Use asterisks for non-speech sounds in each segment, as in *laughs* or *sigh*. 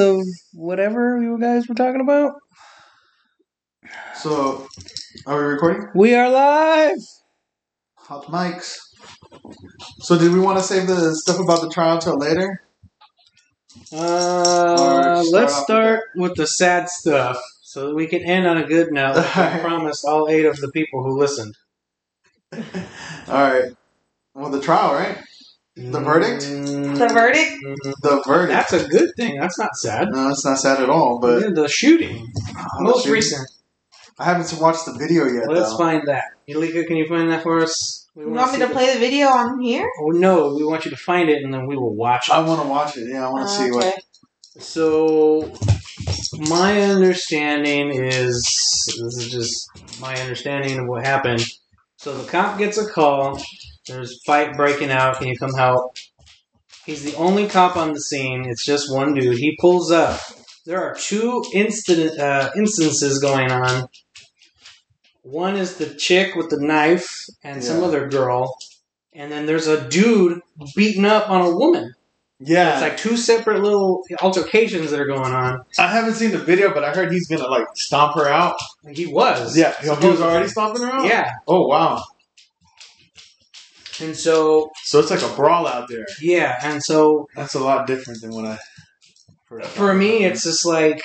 of whatever you guys were talking about. So, are we recording? We are live. Hot mics. So, did we want to save the stuff about the trial till later? Uh, start let's off with start with the sad stuff so that we can end on a good note. I *laughs* promised all eight of the people who listened. *laughs* All right. Well, the trial, right? The verdict? The verdict? The verdict. That's a good thing. That's not sad. no, it's not sad at all. But Yeah, the shooting, Oh, most shoot. recent. I haven't watched the video yet. Let's though. find that. Elika, can you find that for us? We You wanna want me to the- play the video on here? Oh no, we want you to find it and then we will watch it. I want to watch it. Yeah, I want to oh, see what. Okay. So, my understanding is this is just my understanding of what happened. So the cop gets a call. There's fight breaking out. Can you come help? He's the only cop on the scene. It's just one dude. He pulls up. There are two incident uh, instances going on. One is the chick with the knife and some other girl, and then there's a dude beating up on a woman. Yeah, It's like two separate little altercations that are going on. I haven't seen the video, but I heard he's gonna like stomp her out. He was. Yeah, he was already stomping her out. Yeah. Oh wow. And so, So it's like a brawl out there. yeah. And so, That's a lot different than what I. heard for me, it's just like,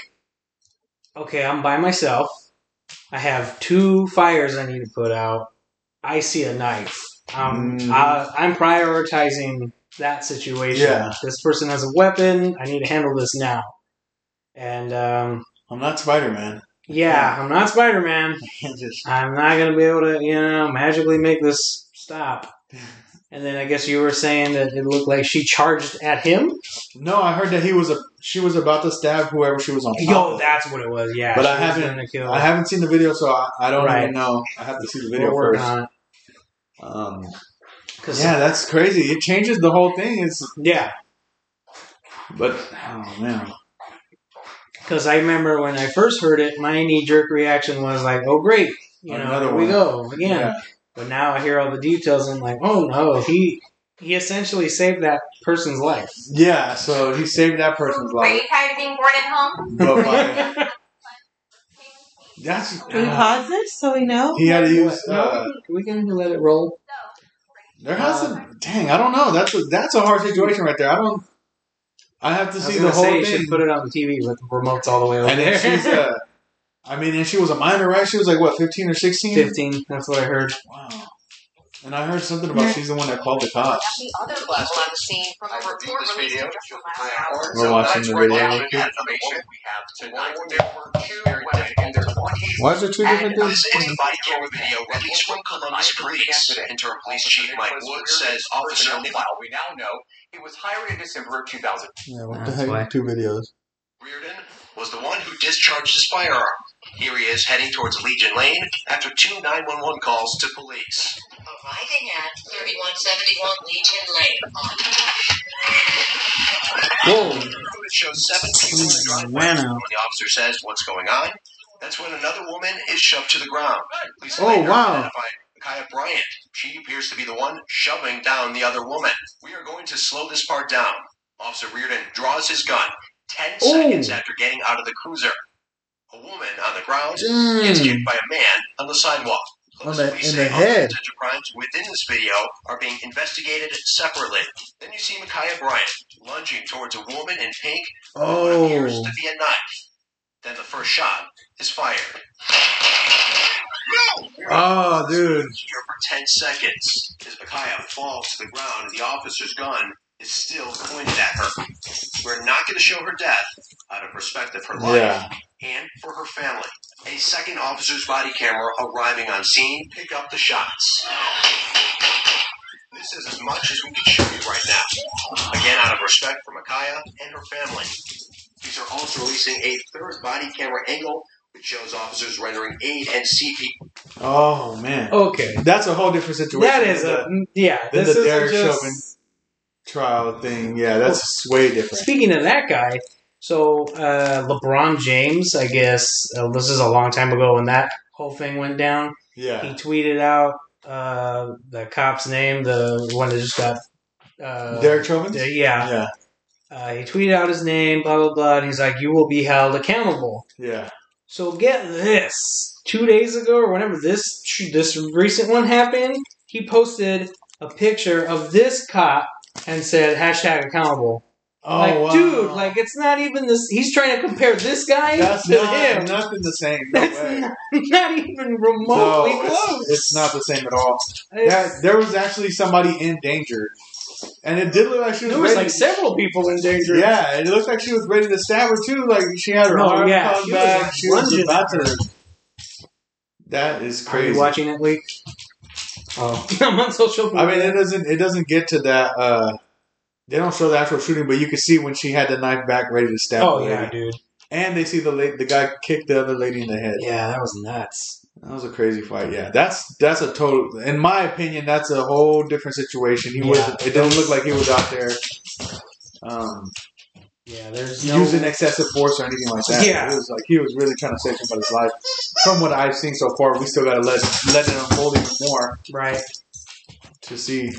okay, I'm by myself. I have two fires I need to put out. I see a knife. Um, Mm. I, I'm prioritizing that situation. Yeah. This person has a weapon. I need to handle this now. And um, I'm not Spider Man. yeah, I'm not Spider Man. *laughs* just I'm not gonna be able to, you know, magically make this stop. And then I guess you were saying that it looked like she charged at him. no. I heard that he was a. She was about to stab whoever she was on. top Yo, of. that's what it was. Yeah, But I haven't-. I haven't seen the video, so I, I don't Right. even know. I have to see the We're video first. on it. Um, yeah, that's crazy. It changes the whole thing. It's yeah. but oh man, Because I remember when I first heard it, my knee jerk reaction was like, "Oh, great, you know, Another here we go again." Yeah. But now I hear all the details, and I'm like, "Oh no, he he essentially saved that person's life." Yeah, so he saved that person's life. Are you life. tired of being bored at home? But *laughs* by, that's Can we pause this so we know? he had to use. No, Uh, we can let it roll. there has to. Dang, I don't know. That's a that's a hard situation right there. I don't. I have to I was see the whole say you thing. should put it on the TV with the remotes all the way over and then there. she's uh, *laughs* I mean, and she was a minor, right? She was like what, fifteen or sixteen? Fifteen. That's what I heard. Wow. And I heard something about she's the one that called the cops. The other people on the scene from a report released just last hour. We're watching the video. information we have tonight. There were two women in their 20s. Why is there two different things? This is a body camera video released from Columbus Police. Interim Police Chief Mike Wood says Officer file. We now know he was hired in December of 2000. Yeah, what the heck? Two videos. Reardon was the one who discharged his firearm. Here he is heading towards Legion Lane after two 911 calls to police. Arriving at 3171 Legion Lane. Whoa! It shows seven people in the driveway. Ran the officer says, What's going on? That's when another woman is shoved to the ground. Police Oh, later wow. Kaya Bryant. She appears to be the one shoving down the other woman. We are going to slow this part down. Officer Reardon draws his gun 10 Oh. seconds after getting out of the cruiser. A woman on the ground gets Dang. kicked by a man on the sidewalk. On the- Police in the head. potential crimes within this video are being investigated separately. Then you see Ma'Khia Bryant lunging towards a woman in pink with what appears Oh. to be a oh. knife. Then the first shot is fired. No! Oh, dude. Here for 10 seconds as Ma'Khia falls to the ground and the officer's gun is still pointed at her. We're not going to show her death out of respect of her life Yeah. and for her family. A second officer's body camera arriving on scene pick up the shots. This is as much as we can show you right now. Again, out of respect for Ma'Khia and her family. These are also releasing a third body camera angle which shows officers rendering aid and CP. Oh man. Okay. That's a whole different situation. That is a the yeah. then This the is Derek just. Chauvin trial thing. Yeah, that's way different. Speaking of that guy, so uh, LeBron James, I guess uh, this is a long time ago when that whole thing went down. Yeah, he tweeted out uh, the cop's name, the one that just got. Uh, Derek Chauvin. yeah. Yeah. Uh, he tweeted out his name, blah blah blah, and he's like, "You will be held accountable." Yeah. So get this: two days ago, or whenever this this recent one happened, he posted a picture of this cop and said hashtag accountable. Oh, like, wow. dude, like it's not even this. He's trying to compare this guy that's to not, him. nothing the same. No That's way. *laughs* not, not even remotely No, close. it's not the same at all. It's- Yeah, there was actually somebody in danger, and it did look like she was. there was ready like several people in danger. Yeah, it looked like she was ready to stab her too. Like she had her No, arm yeah, caught she was, back. like, she was about to. That is crazy. watching it, Lee? Oh, *laughs* I'm on social media. I mean, it doesn't. It doesn't get to that. uh They don't show the actual shooting, but you can see when she had the knife back, ready to stab. oh the yeah, lady. dude. And they see the la- the guy kick the other lady in the head. Yeah, that was nuts. That was a crazy fight. Yeah, that's that's a total. In my opinion, that's a whole different situation. He was. Yeah. It didn't look like he was out there. Um, Yeah, there's no using excessive force or anything like that. Yeah. It was like he was really trying to save somebody's life. From what I've seen so far, we still got to let let it unfold even more right. to see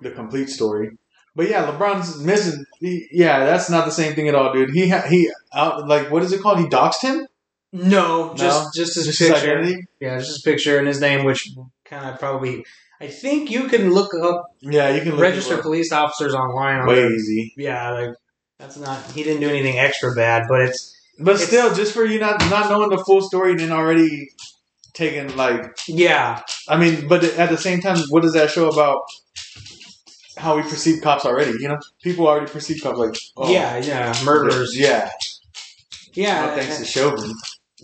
the complete story. But yeah, LeBron's missing. He, yeah, that's not the same thing at all, dude. He ha- he out like what is it called? He doxed him. No, just No? just his Just picture. identity? yeah, just his picture and his name, which kind of probably. I think you can look up Yeah, you can up. police officers online. On way their- easy. yeah, like that's not. He didn't do anything extra bad, but it's But It's- still, just for you not not knowing the full story and then already taking like, yeah, I mean, but at the same time, what does that show about how we perceive cops already? You know, people already perceive cops like, oh, yeah, yeah, murderers. yeah, yeah, thanks to Chauvin.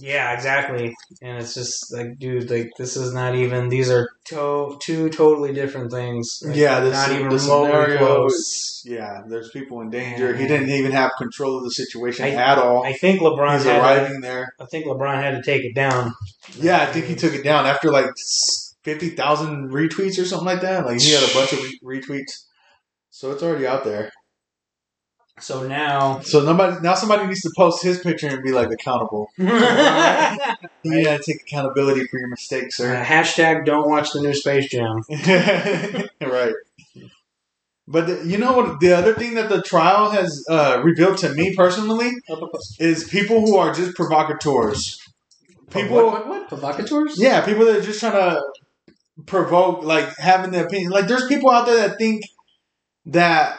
Yeah, exactly. And it's just like, dude, like this is not even. These are to- two totally different things. Like, yeah, this, not even the scenario close. is- yeah, there's people in danger. He Yeah. didn't even have control of the situation I- at all. I think LeBron He's had. To, arriving there. I think LeBron had to take it down. Yeah, I think he took it down after like fifty thousand retweets or something like that. Like he had a bunch of re- retweets, so it's already out there. So now, So nobody now somebody needs to post his picture and be like accountable. *laughs* You gotta take accountability for your mistakes, Uh, sir. hashtag don't watch the new Space Jam. *laughs* right. But the, you know what? The other thing that the trial has uh, revealed to me personally is people who are just provocateurs. People, what, what, what? Provocateurs? yeah, people that are just trying to provoke, like having the opinion. Like, there's people out there that think that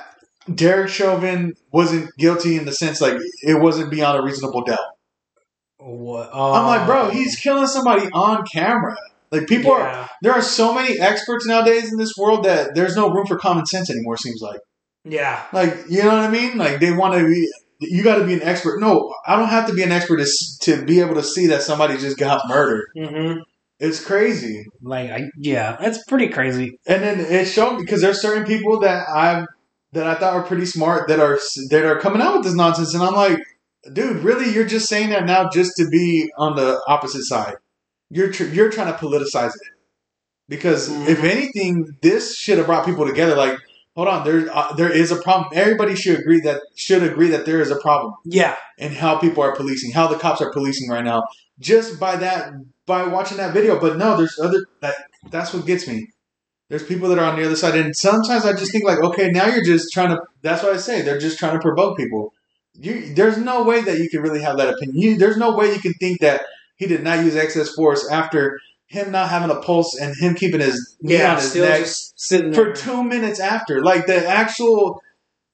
Derek Chauvin wasn't guilty in the sense like it wasn't beyond a reasonable doubt. What? I'm like, bro, he's killing somebody on camera. Like, people are. There are so many experts nowadays in this world that there's no room for common sense anymore. it Seems like, Yeah. like you know what I mean? Like they want to be. You got to be an expert. No, I don't have to be an expert to, to be able to see that somebody just got murdered. Mm-hmm. It's crazy. Like, I, yeah, it's pretty crazy. And then it showed because there's certain people that I that I thought were pretty smart that are that are coming out with this nonsense, and I'm like, dude, really? You're just saying that now just to be on the opposite side. You're tr- you're trying to politicize it because if Mhm. anything, this should have brought people together. Like, hold on, there uh, there is a problem. Everybody should agree that should agree that there is a problem Yeah. and how people are policing, how the cops are policing right now, just by that by watching that video. But no, there's other that that's what gets me. There's people that are on the other side, and sometimes I just think like, okay, now you're just trying to. That's what I say. They're just trying to provoke people. You, there's no way that you can really have that opinion. You, there's no way you can think that he did not use excess force after him not having a pulse and him keeping his Yeah, on his neck for two minutes after. Like the actual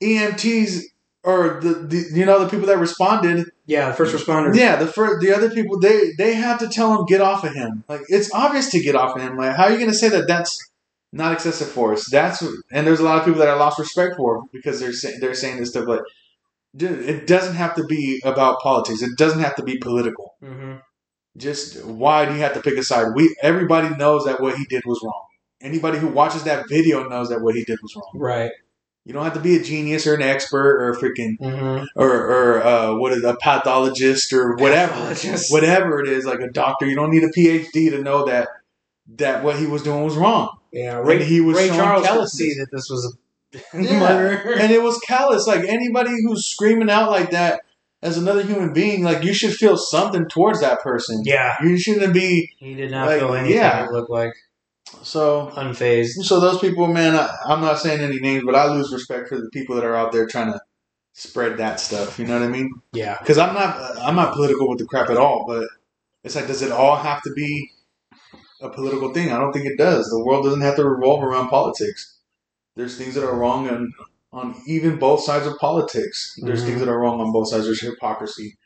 EMTs or the, the you know the people that responded. yeah, the first responders. Yeah, the first, the other people they they have to tell him get off of him. Like it's obvious to get off of him. Like how are you going to say that that's not excessive force? That's and there's a lot of people that I lost respect for because they're say, they're saying this stuff. Like, dude, it doesn't have to be about politics. It doesn't have to be political. Mm-hmm. Just why do you have to pick a side? We everybody knows that what he did was wrong. Anybody who watches that video knows that what he did was wrong. Right. You don't have to be a genius or an expert or a freaking Mm-hmm. or or uh, what is a pathologist or whatever, Pathologist. whatever it is, like a doctor. You don't need a PhD to know that that what he was doing was wrong, Yeah. And Ray, he was Ray Charles could see that this was a Yeah. *laughs* *laughs* murder. and it was callous. Like anybody who's screaming out like that as another human being, like you should feel something towards that person. Yeah. You shouldn't be He did not Like, feel anything yeah. it looked like. So. Unfazed. So those people, man, I, I'm not saying any names, but I lose respect for the people that are out there trying to spread that stuff. You know what I mean? Yeah. Because I'm not I'm not political with the crap at all. But it's like, does it all have to be a political thing? I don't think it does. The world doesn't have to revolve around politics. There's things that are wrong on on even both sides of politics. There's Mhm. things that are wrong on both sides. There's hypocrisy.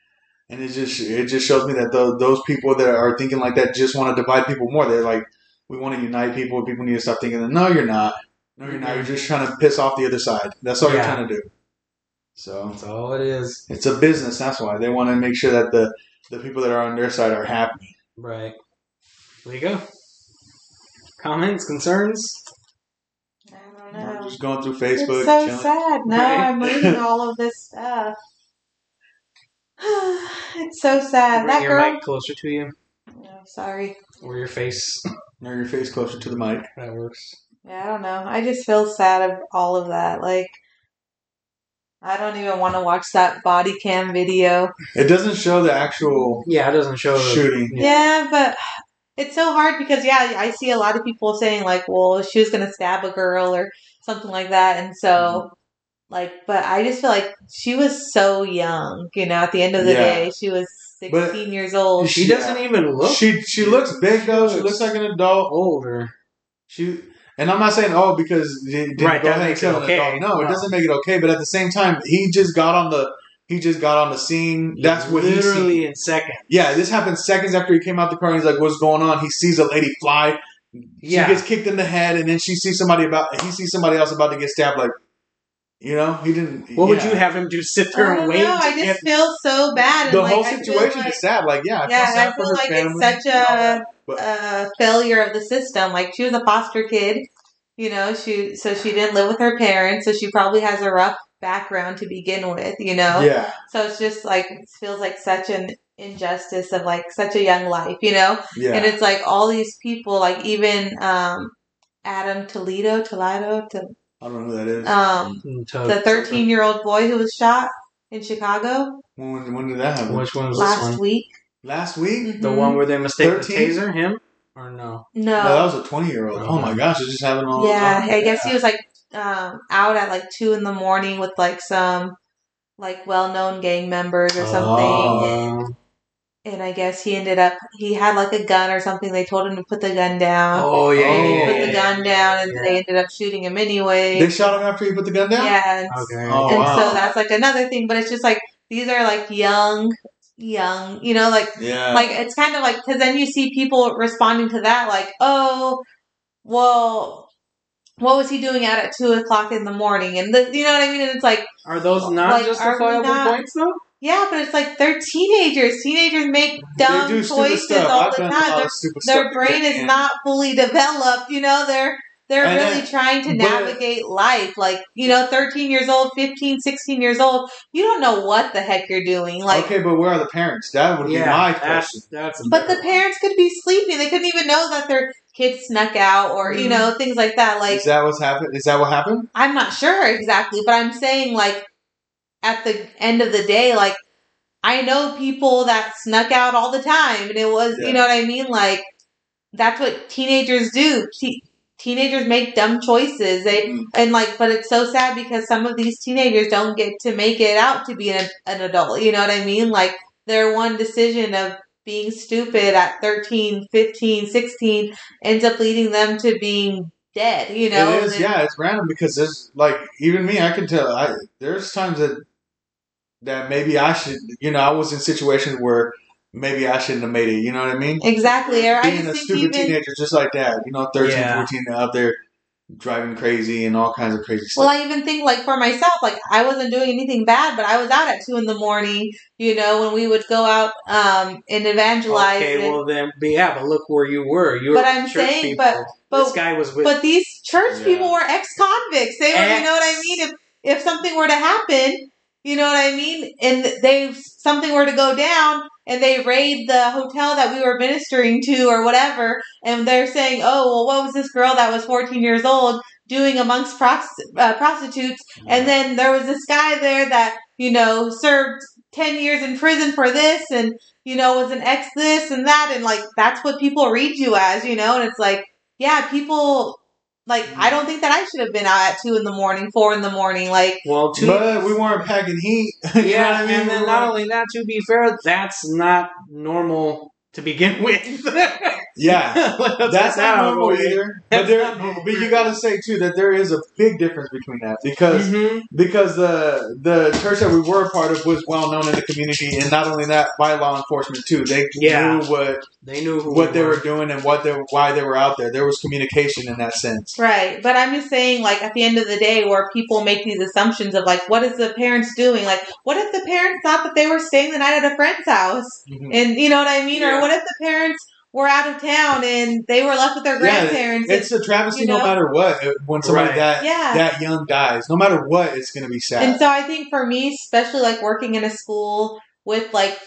And it just it just shows me that tho- those people that are thinking like that just want to divide people more. They're like, we want to unite people. People need to stop thinking that. No, you're not. No, you're not. You're just trying to piss off the other side. That's all Yeah. you're trying to do. So That's all it is. it's a business. That's why they want to make sure that the the people that are on their side are happy. Right. There you go. Comments, concerns? I don't I'm know. just going through Facebook. it's so chilling. sad. No, Right. I'm reading *laughs* all of this stuff. *sighs* it's so sad. Bring That your girl. mic closer to you, Oh, sorry. or your face. *laughs* Now your face closer to the mic. that works. Yeah, I don't know. I just feel sad of all of that. Like, I don't even want to watch that body cam video. It doesn't show the actual Yeah, it doesn't show the shooting. Yeah, but it's so hard because yeah, I see a lot of people saying like, well, she was gonna stab a girl or something like that, and so mm-hmm. like, but I just feel like she was so young. You know, at the end of the Yeah. day, she was But sixteen years old. She doesn't even look She she looks big though. She looks- looks like an adult. older. She and I'm not saying oh because they didn't Right, go that ahead and makes kill it an okay. adult. No, it doesn't make it okay. But at the same time, he just got on the he just got on the scene. That's what he literally sees. in seconds. Yeah, this happened seconds after he came out the car. and He's like, "What's going on?" He sees a lady fly. Yeah. She gets kicked in the head, and then she sees somebody about. He sees somebody else about to get stabbed. Like, you know, he didn't. What would you have him do? Sit there and wait? know. to I just get- feel so bad. The like, whole I situation like, is sad. Like, yeah, I feel Yeah, sad I feel her like family. it's such a, But- a failure of the system. Like she was a foster kid, you know. She so she didn't live with her parents, so she probably has a rough background to begin with, you know. yeah, So it's just like it feels like such an injustice of like such a young life, you know. yeah. And it's like all these people, like even um, Adam Toledo, Toledo, to, I don't know who that is. um, the thirteen-year-old boy who was shot in Chicago when, when did that happen? Which one was last this one? week. Last week? The Mhm. one where they mistake the taser? Him or no? No, No, that was a 20 year old. Oh my gosh, it's just having all Yeah, all- I guess he was like um, out at like two in the morning with like some like well-known gang members or something, Oh. And I guess he ended up he had like a gun or something. They told him to put the gun down. oh yeah, Oh. yeah, He yeah, put yeah, the yeah. gun down, and Yeah. they ended up shooting him anyway. They shot him after he put the gun down? yeah, and, Okay. Oh, and wow. so that's like another thing. But it's just like these are like young, young, you know, like Yeah. like it's kind of like because then you see people responding to that like oh well what was he doing out at two o'clock in the morning and the, you know what i mean and it's like Are those not Like, justifiable not- points though? Yeah but it's like they're teenagers teenagers make they dumb do choices stuff. all I've the done time a lot their, of stupid their stuff. brain is not fully developed you know they're they're And really then- trying to but- navigate life like you know 13 years old 15 16 years old you don't know what the heck you're doing like okay, but where are the parents? That would be my question. that's that's. But the parents could be sleeping. They couldn't even know that their kids snuck out or, you mm. know, things like that. Like, is that what's happened? Is that what happened? I'm not sure exactly, but I'm saying, like, at the end of the day, like, I know people that snuck out all the time. And it was, Yeah. you know what I mean? Like, that's what teenagers do. Te- teenagers make dumb choices. They, Mm. and like, but it's so sad because some of these teenagers don't get to make it out to be an, an adult. You know what I mean? Like, their one decision of being stupid at 13, 15, 16 ends up leading them to being dead, you know? it is, And- yeah, it's random because there's like even me, I can tell. I there's times that that maybe I should, you know, I was in situations where maybe I shouldn't have made it. You know what I mean? Exactly. Or I Being just a stupid even, teenager, just like that, you know, 13, Yeah. 14, out there driving crazy and all kinds of crazy stuff. Well, I even think like for myself, like I wasn't doing anything bad, but I was out at two in the morning. You know, when we would go out um, and evangelize. Okay, and- well then, but yeah, but look where you were. You were But I'm saying, people. but- but- this guy was with. but these church Yeah. people were ex-convicts. They were, you know what I mean. If if something were to happen, you know what I mean, and they something were to go down, and they raid the hotel that we were ministering to or whatever, and they're saying, "Oh, well, what was this girl that was 14 years old doing amongst prost- uh, prostitutes?" And then there was this guy there that, you know, served 10 years in prison for this and, you know, was an ex this and that. And like, that's what people read you as, you know? And it's like, yeah, people Like I don't think that I should have been out at two in the morning, four in the morning. Like Well, to But we weren't packing heat. *laughs* You know what yeah, I mean? and then were- not only that, to be fair, that's not normal to begin *laughs* with. *laughs* yeah, *laughs* Let's that's not out of the normal way. either. But there, not normal but you got to say too that there is a big difference between that because Mhm. because the the church that we were a part of was well known in the community, and not only that, by law enforcement too. They Yeah. knew what They knew who what we they were doing and what they why they were out there. There was communication in that sense. Right. But I'm just saying, like, at the end of the day, where people make these assumptions of, like, what is the parents doing? Like, what if the parents thought that they were staying the night at a friend's house? Mhm. And, you know what I mean? Yeah. Or what if the parents were out of town and they were left with their Yeah, grandparents? It's a travesty You no matter what. uh, When somebody Right. that Yeah. that young dies, no matter what, it's going to be sad. And so I think for me, especially like working in a school with like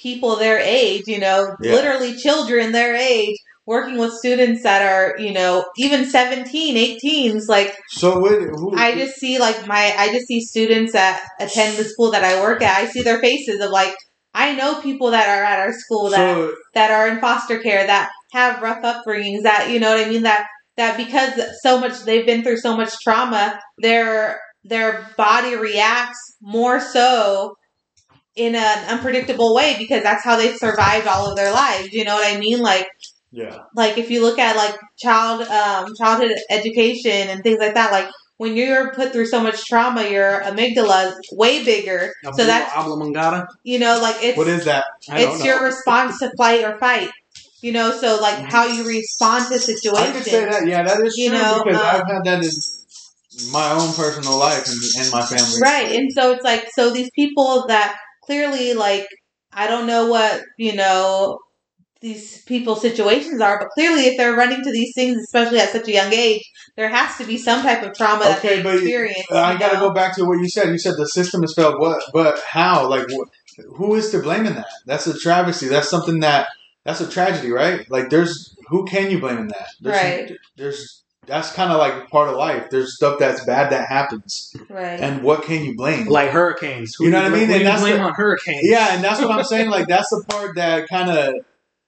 people their age, you know, Yeah. literally children their age, working with students that are, you know, even 17, 18s, like so what? Who, I just see like my I just see students that attend the school that I work at. I see their faces of like I know people that are at our school that so that are in foster care that have rough upbringings that you know what I mean that that because so much they've been through so much trauma their their body reacts more so in an unpredictable way because that's how they've survived all of their lives you know what I mean? Like yeah, like if you look at like child um, childhood education and things like that like when you're put through so much trauma your amygdala is way bigger so that's Ablamangata. you know like it's what is that? I it's your response to flight or fight. You know, so like how you respond to situations. I can say situations. that. Yeah, that is You true know, because um, I've had that in my own personal life and, and my family. Right. And so it's like so these people that clearly like I don't know what, you know, these people's situations are, but clearly if they're running to these things, especially at such a young age, there has to be some type of trauma that they but experience. I gotta go back to what you said. You said the system has failed. What? But how? Like, wh- who is to blame in that? That's a travesty. That's something that that's a tragedy, right? Like, there's who can you blame in that? There's, Right. There's that's kind of like part of life. There's stuff that's bad that happens, Right. and what can you blame? like hurricanes. Who You know what I mean? Who And you that's blame the- on hurricanes? Yeah, and that's what I'm saying. Like that's the part that kind of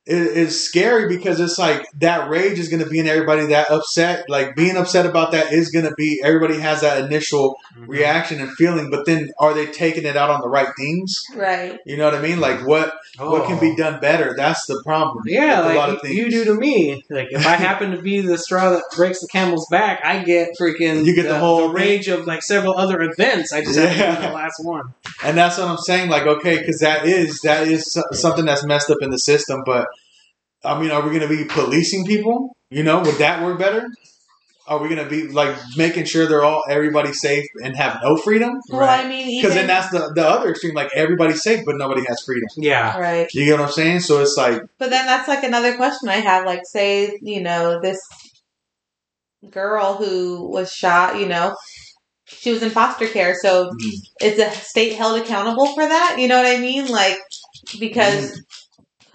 is, is scary because it's like that rage is going to be in everybody. That upset, like being upset about that, is going to be everybody has that initial Mhm. reaction and feeling. But then, are they taking it out on the right things? right. You know what I mean? Like what what can be Oh. done better? That's the problem. Yeah, like a lot of you- things. you do to me. Like if I happen to be the straw that breaks the camel's back, I get freaking You get the whole thing. rage of like several other events. I just have to Yeah. be the last one. And that's what I'm saying. Like, okay, because that is that is something that's messed up in the system. But I mean, are we going to be policing people? You know, would that work better? Are we going to be like making sure they're all everybody safe and have no freedom? Well, I mean, Because then that's the the other extreme. Like everybody's safe, but nobody has freedom. Yeah. right. You get what I'm saying? So it's like, But then that's like another question I have. Like, say, you know, this girl who was shot, you know, she was in foster care. So Mhm. is the state held accountable for that? You know what I mean? Like, because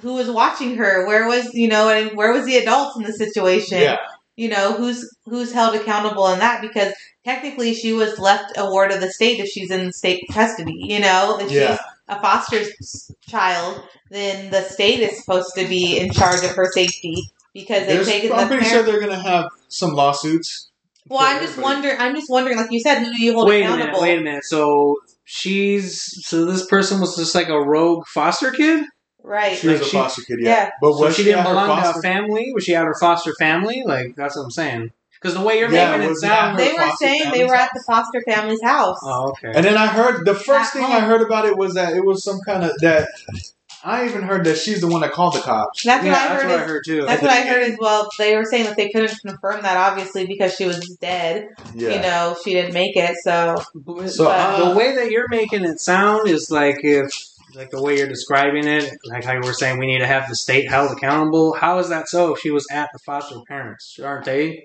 who was watching her? Where was, you know, and where was the adults in the situation? yeah, You know, who's who's held accountable in that? Because technically she was left a ward of the state if she's in state custody, you know? If Yeah. she's a foster child, then the state is supposed to be in charge of her safety because they've There's- taken I'm pretty parent. sure they're going to have some lawsuits. well, I'm just wondering. I'm just wondering, like you said, who do you hold Wait a accountable? minute. Wait a minute. So she's so this person was just like a rogue foster kid. Right. She was a she- foster kid, yeah. yeah. But So was she she, didn't at her belong to a family. Was she at her foster family? Like that's what I'm saying. Because the way you're Yeah, making it sound. They were saying they were at the foster family's house. Oh, okay. And then I heard the first At thing I heard about it was that it was some kind of that. I even heard that she's the one that called the cops. That's yeah, what I that's heard. what I heard too. That's what I heard as well. They were saying that they couldn't confirm that, obviously, because she was dead. Yeah. You know, she didn't make it. So So, But- uh, the way that you're making it sound is like if like the way you're describing it, like how you were saying we need to have the state held accountable. How is that so? If she was at the foster parents, aren't they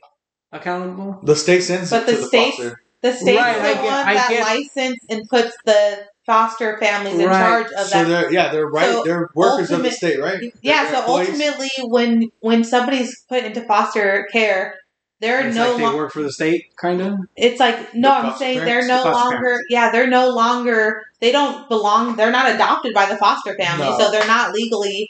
accountable? the state sends But it the to the state- foster. the state's Right, the I get- one I that get- license and puts the foster families in Right. charge of So that. they're yeah they're right So they're workers of the state right. yeah, They're so employees. ultimately, when when somebody's put into foster care, they're It's no like they longer. work for the state, kind of. It's like no, The I'm saying parents? they're no The foster longer. Yeah, they're no longer. They don't belong. They're not adopted by the foster family, No. so they're not legally.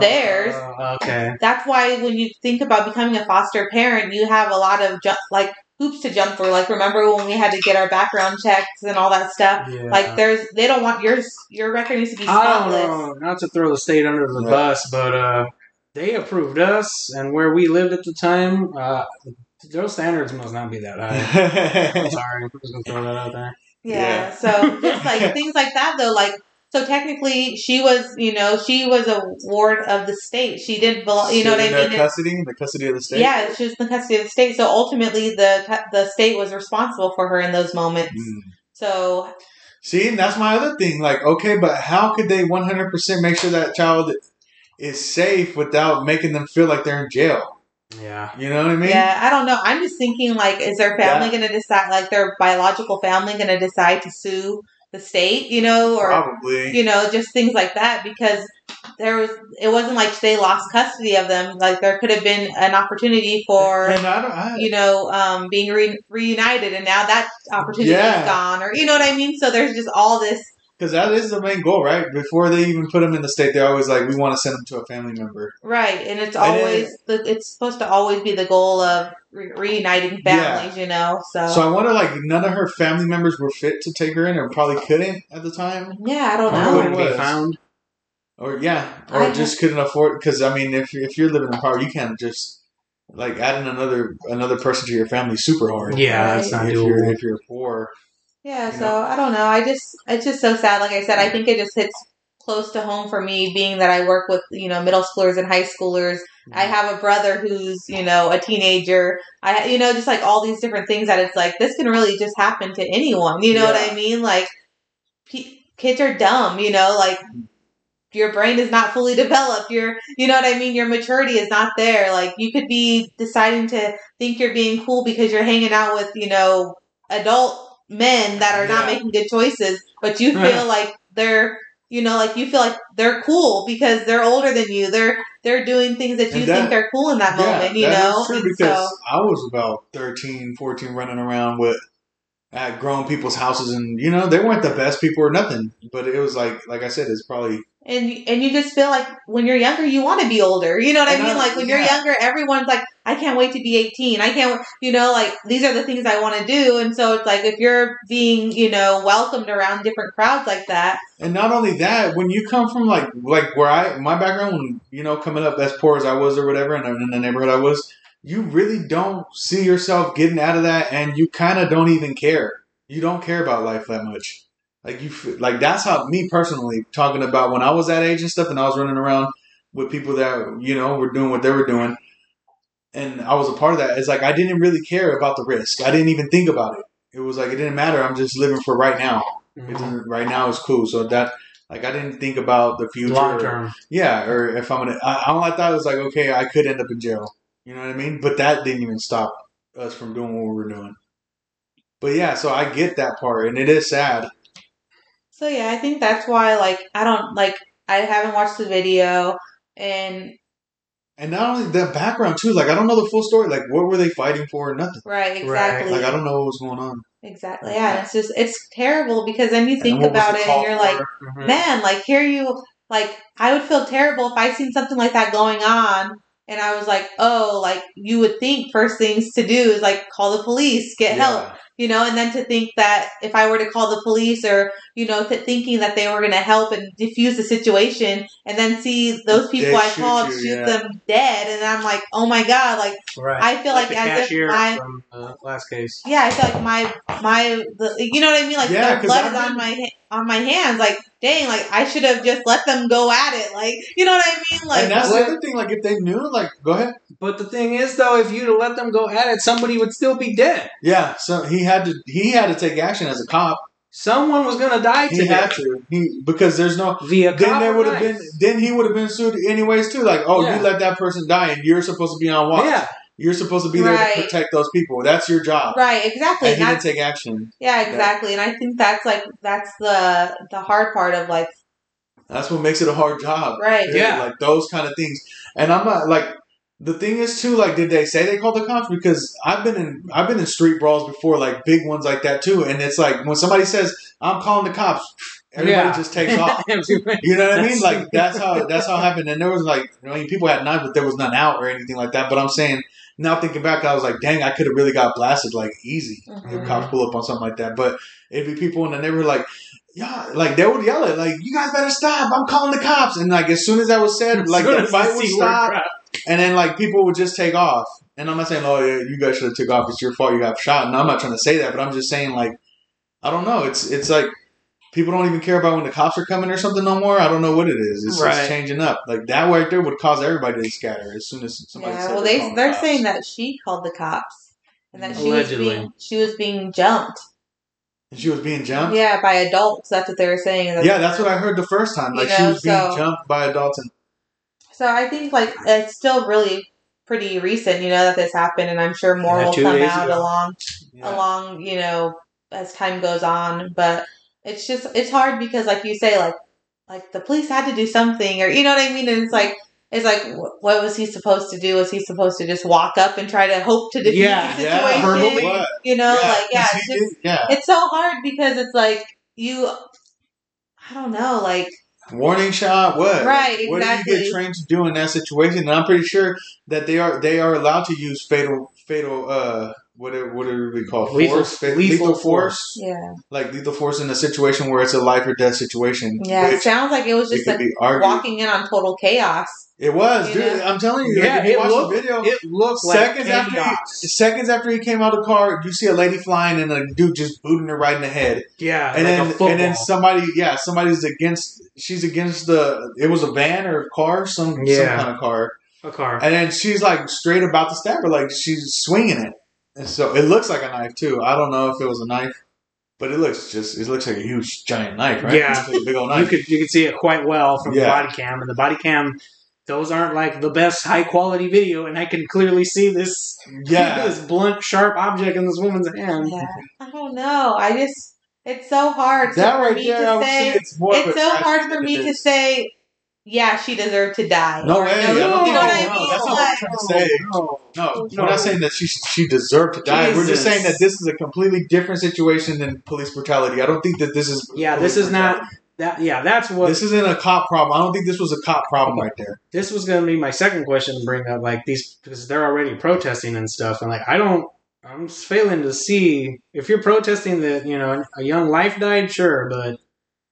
Theirs. Uh, okay. That's why when you think about becoming a foster parent, you have a lot of ju- like hoops to jump through. Like remember when we had to get our background checks and all that stuff. Yeah. Like there's, they don't want yours. Your record needs to be I don't spotless. know, not to throw the state under the Right. bus, but uh, they approved us, and where we lived at the time, uh, those standards must not be that high. *laughs* I'm sorry, I'm just gonna throw that out there. Yeah. Yeah. So just like *laughs* things like that though, like so technically she was, you know, she was a ward of the state. She didn't belong. You know what I in their mean? Custody, in the custody of the state. Yeah, she was in the custody of the state. So ultimately, the the state was responsible for her in those moments. Mm. So See, and that's my other thing. Like, okay, but how could they 100% make sure that child is safe without making them feel like they're in jail? Yeah. You know what I mean? yeah, I don't know. I'm just thinking like, is their family going to decide? Like their biological family going to decide to sue the state? You know, or Probably. you know, just things like that because there was. It wasn't like they lost custody of them. Like there could have been an opportunity for. and I don't. I, you know, um, being re- reunited, and now that opportunity Yeah. is gone, or you know what I mean. So there's just all this Because that is the main goal, right? Before they even put them in the state, they're always like, we want to send them to a family member. Right, and it's And then- always it's supposed to always be the goal of re- reuniting families, you know. So, So I wonder, like, none of her family members were fit to take her in, or probably couldn't at the time, yeah, I don't know. wouldn't Wouldn't be found. or yeah, or I- just couldn't afford. Because I mean, if if you're living in power, you can't just like adding another another person to your family super hard. Yeah, that's Right. not if you're if you're poor. Yeah, so know? I don't know. I just it's just so sad. Like I said, I think it just hits close to home for me, being that I work with you know middle schoolers and high schoolers. I mm-hmm. have a brother who's you know a teenager. I you know just like all these different things that it's like this can really just happen to anyone. You know what I mean? Like pe- kids are dumb. You know, like mm-hmm. your brain is not fully *laughs* developed. Your you know what I mean. Your maturity is not there. Like you could be deciding to think you're being cool because you're hanging out with you know adult men that are not Yeah. making good choices, but you feel like they're you know like you feel like they're cool because they're older than you. They're they're doing things that you that- think are cool in that moment. You know, true because so I was about 13, 14 running around with at grown people's houses, and you know they weren't the best people or nothing, but it was like like I said, it's probably and and you just feel like when you're younger you want to be older you know what And i mean like when you're younger everyone's like i can't wait to be 18 i can't you know like these are the things i want to do and so it's like if you're being you know welcomed around different crowds like that And not only that, when you come from like like where I my background, when you know coming up as poor as I was or whatever, and in the neighborhood I was, you really don't see yourself getting out of that, and you kind of don't even care. You don't care about life that much. Like you, f- like that's how me personally talking about when I was that age and stuff, and I was running around with people that you know were doing what they were doing, and I was a part of that. It's like I didn't really care about the risk. I didn't even think about it. It was like it didn't matter. I'm just living for right now. Mhm. right now is cool. So that like I didn't think about the future. Long term. yeah, or if I'm gonna, I, all I thought was like, okay, I could end up in jail. You know what I mean? But that didn't even stop us from doing what we were doing. But yeah, so I get that part, and it is sad. So yeah i think that's why like i don't like i haven't watched the video and And not only the background too. Like I don't know the full story. Like what were they fighting for? or Nothing. right exactly Like I don't know what was going on. exactly yeah it's just it's terrible because then you think about it and you're like for? Mhm. man, like here you like I would feel terrible if I seen something like that going on and I was like, oh, like you would think first things to do is like call the police, get help, Yeah. You know, and then to think that if I were to call the police or you know, th- thinking that they were going to help and defuse the situation, and then see those people They I shoot called you, shoot yeah. them dead, and I'm like, oh my god, like Right. I feel like, the as if my from the last case. yeah, I feel like my my the, you know what I mean, like Yeah, their 'cause blood is on my ha- on my hands. Like, dang, like I should have just let them go at it. Like, you know what I mean? Like, and that's what- the other thing. Like if they knew, like go ahead. But the thing is, though, if you'd let them go at it, somebody would still be dead. Yeah. So he had to. He had to take action as a cop. Someone was gonna die He had to. He because there's no. via then there would have been then he would have been sued anyways too. Like, oh, Yeah. you let that person die, and you're supposed to be on watch. Yeah, You're supposed to be there Right. to protect those people. That's your job. right, exactly. And he And didn't take action. yeah, exactly. And I think that's like that's the the hard part of like, That's what makes it a hard job. right, Yeah. Like those kind of things. And I'm not like The thing is too, like, did they say they called the cops? Because I've been in I've been in street brawls before, like big ones like that too. And it's like when somebody says, "I'm calling the cops," everybody Yeah. just takes off. *laughs* You know what I mean? Like that's how that's how it happened. And there was like, I mean, people had knives, but there was none out or anything like that. But I'm saying now, thinking back, I was like, dang, I could have really got blasted like easy if Mhm. cops pull up on something like that. But it'd be people in the neighborhood like. Yeah, like they would yell it, like "You guys better stop! I'm calling the cops!" And like as soon as that was said, like the fight would stop, and then like people would just take off. And I'm not saying, oh, yeah, you guys should have took off. It's your fault. You got shot. And I'm not trying to say that, but I'm just saying like, I don't know. It's it's like people don't even care about when the cops are coming or something no more. I don't know what it is. It's Right. just changing up. Like that right there would cause everybody to scatter as soon as somebody. Yeah, said well, they're they calling they're cops. saying that she called the cops and that she was being she was being jumped. And she was being jumped. Yeah, by adults. That's what they were saying. Yeah, that's what I heard the first time. You Like she was being so- jumped by adults, and So I think like it's still really pretty recent, you know, that this happened, and I'm sure more Yeah, will come out ago. along yeah. along, you know, as time goes on. But it's just it's hard because, like you say, like like the police had to do something, or you know what I mean. And it's like it's like wh- what was he supposed to do? Was he supposed to just walk up and try to hope to defuse Yeah, the yeah, situation? verbally. You know, like yeah, 'cause it's just yeah. it's so hard because it's like you. I don't know, like Warning shot. What? Right, What do you exactly. get trained to do in that situation? And I'm pretty sure that they are they are allowed to use fatal fatal uh whatever whatever we call Lethal- force Fa- lethal lethal, force. force. yeah, like lethal force in a situation where it's a life or death situation. yeah. It sounds like it was just could like walking in on total chaos. It was, You dude. know? I'm telling you. Yeah, like, you it watch looked- the video. It looked like seconds after he, seconds after he came out of the car, you see a lady flying and a dude just booting her right in the head. Yeah, and like then a and then somebody yeah somebody's against she's against the it was a van or a car some some kind of car a car. and then she's like straight about to stab her like she's swinging it and so it looks like a knife too i don't know if it was a knife but it looks just it looks like a huge giant knife right Yeah. Like a big old You knife could you could see it quite well from Yeah. the body cam, and the body cam. Those aren't like the best high quality video, and I can clearly see this *laughs* yeah this blunt, sharp object in this woman's hand. Yeah, I don't know. I just it's so hard that for right me there to would say say. it's more It's so hard for me to say. Yeah, she deserved to die. no Or, way you I know, don't you think know what no, I no, mean? that's not what Like, I'm trying to say No. No, No. we're not saying that she she deserved to die. We're just saying that this is a completely different situation than police brutality. I don't think that this is. Yeah, this is not that. Yeah, that's what This isn't a cop problem. I don't think this was a cop problem right there. this was going to be my second question to bring up like these because they're already protesting and stuff and like i don't i'm failing to see if you're protesting that you know a young life died sure but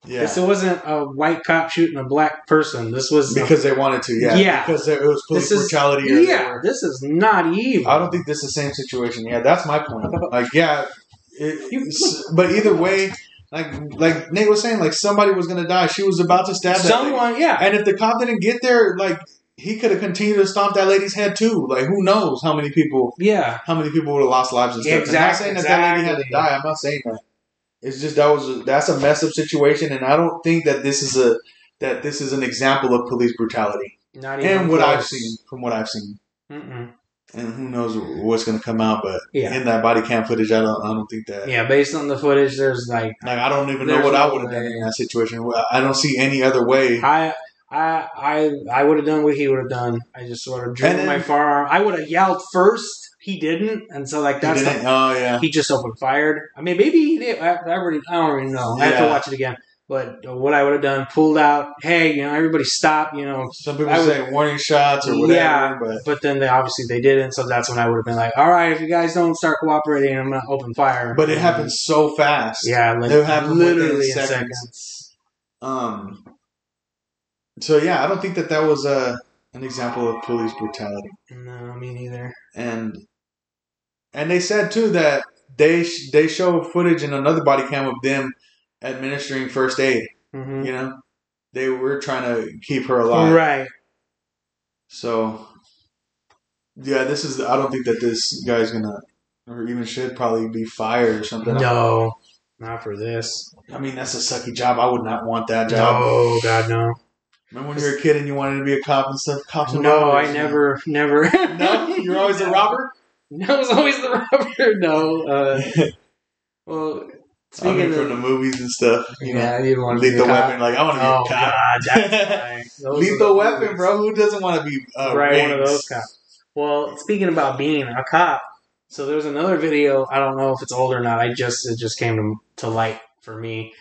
Yeah, this wasn't a white cop shooting a black person this was because they wanted to. Yeah, Yeah. because it was police this is brutality. Or yeah this is not evil I don't think this is the same situation. Yeah, that's my point. Like, yeah, it, but either way, like like Nate was saying, like somebody was gonna die. She was about to stab that lady. someone yeah And if the cop didn't get there, like he could have continued to stomp that lady's head too. Like who knows how many people yeah how many people would have lost lives and stuff. Exactly, I'm not saying that that lady had to die. I'm not saying that. It's just that was a, that's a messed up situation, and I don't think that this is a that this is an example of police brutality. not even And what I've seen, from what I've seen, Mm-mm. and who knows what's going to come out, but Yeah. in that body cam footage, I don't I don't think that. yeah based on the footage there's like Like I don't even know what I would have done in that situation. I don't see any other way. I I I I would have done what he would have done. I just sort of drew then- my firearm. I would have yelled first. He didn't, and so like that's the, Oh yeah. he just opened fired. I mean, maybe he did. I, I already I don't really know. I have to watch it again. But what I would have done, pulled out. Hey, you know, everybody stop. You know, Some people I would- say warning shots or whatever, Yeah. but but then they obviously they didn't. So that's when I would have been like, all right, if you guys don't start cooperating, I'm gonna open fire. but it happened so fast. Yeah, like It happened literally in seconds. seconds. Um. So yeah, I don't think that that was a an example of police brutality, No, me neither. and and they said too that they they show footage in another body cam of them administering first aid. hmm You know, they were trying to keep her alive. Right. So yeah, this is. I don't think that this guy's gonna or even should probably be fired or something. No, not for this. I mean that's a sucky job. I would not want that job. No, God, no. Remember when you were a kid and you wanted to be a cop and stuff? Cops and No, robbers, I know? never, *laughs* never. No, you were always a robber. *laughs* No, I was always the robber. No. Uh, *laughs* well, I mean, speaking from the movies and stuff. You know, yeah, I didn't want to be a lethal cop. weapon. Like I want to be Oh a cop. God, that's *laughs* right. Those are lethal the weapon, movies. bro. Who doesn't want to be uh, right, one of those cops. Well, speaking about being a cop, so there's another video. I don't know if it's old or not. I just it just came to, to light for me.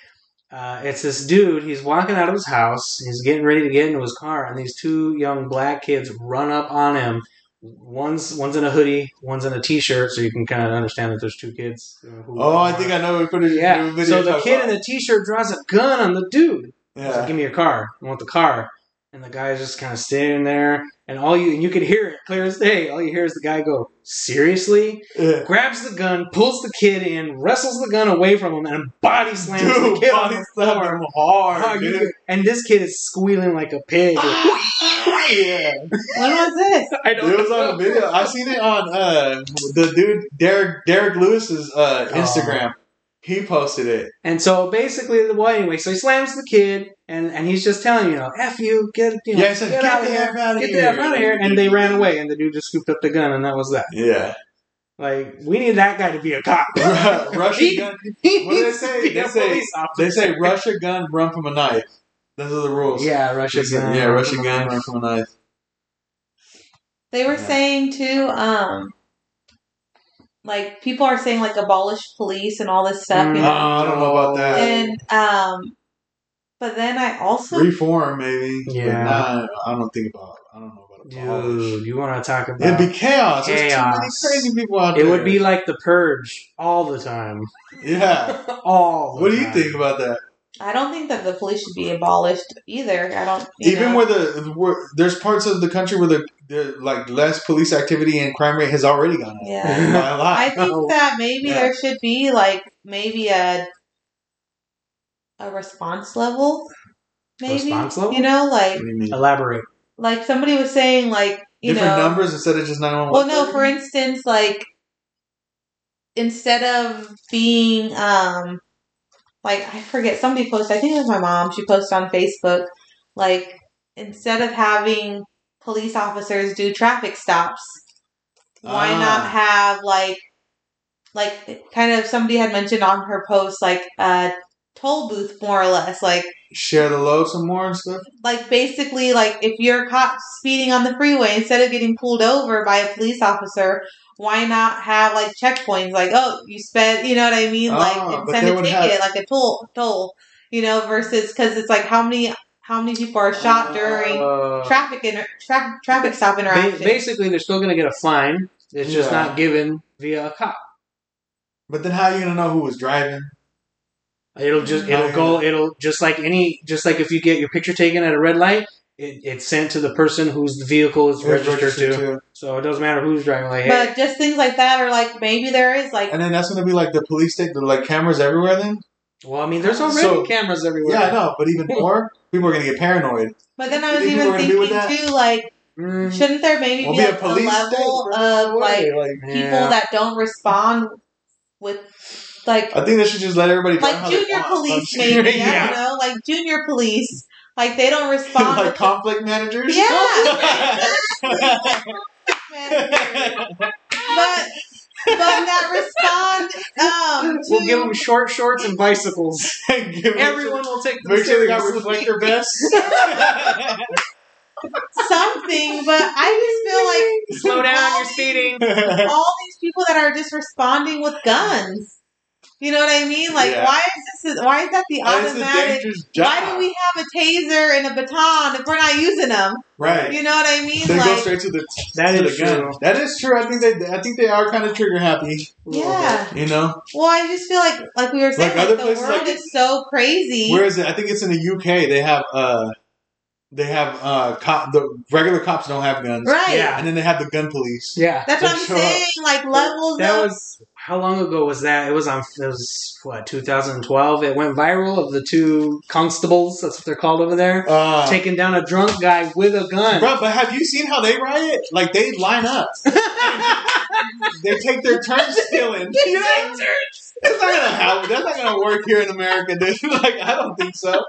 Uh, it's this dude. He's walking out of his house. He's getting ready to get into his car, and these two young black kids run up on him. One's one's in a hoodie, one's in a t-shirt, so you can kind of understand that there's two kids. Oh, I think I know what footage. yeah. video So the kid about. in the t-shirt draws a gun on the dude. He's like, yeah. give me your car. I want the car. And the guy's just kind of standing there, and all you and you could hear it clear as day. All you hear is the guy go, "Seriously?" yeah. Grabs the gun, pulls the kid in, wrestles the gun away from him, and body slams the Dude, kid on the floor. him hard, Oh, and this kid is squealing like a pig. *gasps* *laughs* yeah. When was this? *laughs* I don't It was know. on a video. I seen it on uh, the dude Derek Derek Lewis's uh, Oh. Instagram. He posted it. And so basically, the well, anyway, so he slams the kid, and, and he's just telling you, know, "F you, get you know, Yeah, he said, "Get out the of here, F outta get here." the f out of here," and they ran away, and the dude just scooped up the gun, and that was that. Yeah. Like, we need that guy to be a cop. *laughs* Russia *laughs* gun. What do they say? They say- They say Russia gun, run from a knife. Those are the rules. Yeah, Russian They gun. Yeah, Russian gun, run from a knife. They were Yeah. saying too, um, like people are saying like abolish police and all this stuff, you Oh, know. I don't know about that. And um, but then I also Reform, maybe. But Yeah. nah, I don't think about. It. I don't know about abolish. Dude, you want to talk about? It'd be chaos. There's too many Chaos. crazy people out it there. would be like the purge all the time. Yeah. *laughs* all. The What do you think about that? I don't think that the police should be abolished either. I don't Even know. where the where, there's parts of the country where the there like less police activity and crime rate has already gone up yeah. *laughs* by a lot. I think *laughs* that maybe Yeah. there should be like maybe a a response level. Maybe Response level? you know, like What do you mean? Elaborate. like somebody was saying like you Different know numbers instead of just nine one Well, no, for instance, like instead of being um like I forget somebody posted, I think it was my mom, she posted on Facebook, like instead of having police officers do traffic stops, why Ah. not have like like kind of somebody had mentioned on her post like a toll booth more or less, like share the load some more and stuff. like basically like if you're caught speeding on the freeway instead of getting pulled over by a police officer why not have like checkpoints like oh you sped you know what i mean like Ah, and but send they a ticket have- like a toll toll you know versus because it's like how many how many people are shot during Uh, traffic inter- tra- traffic stop interaction basically, they're still going to get a fine. It's just Yeah. not given via a cop. But then how are you gonna know who was driving? It'll just it'll go it'll just like any just like if you get your picture taken at a red light, it, it's sent to the person whose the vehicle is Who's registered, to. to? So it doesn't matter who's driving. Like, hey, but just things like that or like maybe there is like And then that's gonna be like the police state, the like cameras everywhere. Then well, I mean, there's already So- cameras everywhere. yeah, I know. But even *laughs* more, people are gonna get paranoid. but then i was even are gonna be with thinking too like Mm, shouldn't there maybe We'll be, be like, a a, police level state. of like like, people yeah. that don't respond with like I think they should just let everybody drive like how they junior want. police *laughs* maybe I don't know like junior police like they don't respond like with conflict managers. Yeah. *laughs* Man, but but not respond um to We'll give them short shorts and bicycles. *laughs* Give them- Everyone will take them Make sure they got seriously. reflector vests. *laughs* something but I just feel like Slow down, you're speeding. all these people that are just responding with guns you know what I mean like Yeah. why is this why is that the That is automatic dangerous why do we have a taser and a baton if we're not using them Right. you know what I mean They go straight to the That to is the gun. true. That is true. I think they I think they are kind of trigger happy. yeah You know. Well, I just feel like, like we were saying, Like like, other the world like- is so crazy. Where is it? I think it's in the UK. They have uh, they have uh, cop. The regular cops don't have guns. right. Yeah. And then they have the gun police. Yeah. That's what I'm show up. saying. Like levels That of. was how long ago was that? It was on it was what 2012. It went viral of the two constables. That's what they're called over there, Uh, taking down a drunk guy with a gun. Bro, but have you seen how they riot? Like they line up. *laughs* they take their turn stealing. You know? It's not gonna happen. That's not gonna work here in America, dude. *laughs* like I don't think so.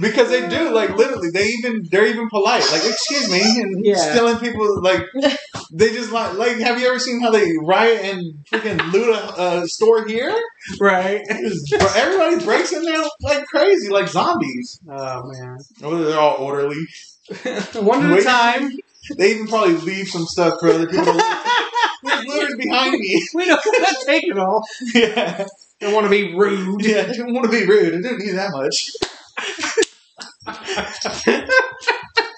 Because they do, like literally, they even they're even polite. Like, excuse me, and Yeah. stealing people. Like, *laughs* they just like like. Have you ever seen how they riot and freaking loot a, a store here? right. Everybody breaks in there like crazy, like zombies. Oh man. They're all orderly. *laughs* One at a time. They even probably leave some stuff for other people. *laughs* There's looters behind me. we don't want to take it all. Yeah. Don't want to be rude. Yeah, I didn't want to be rude. I didn't need that much.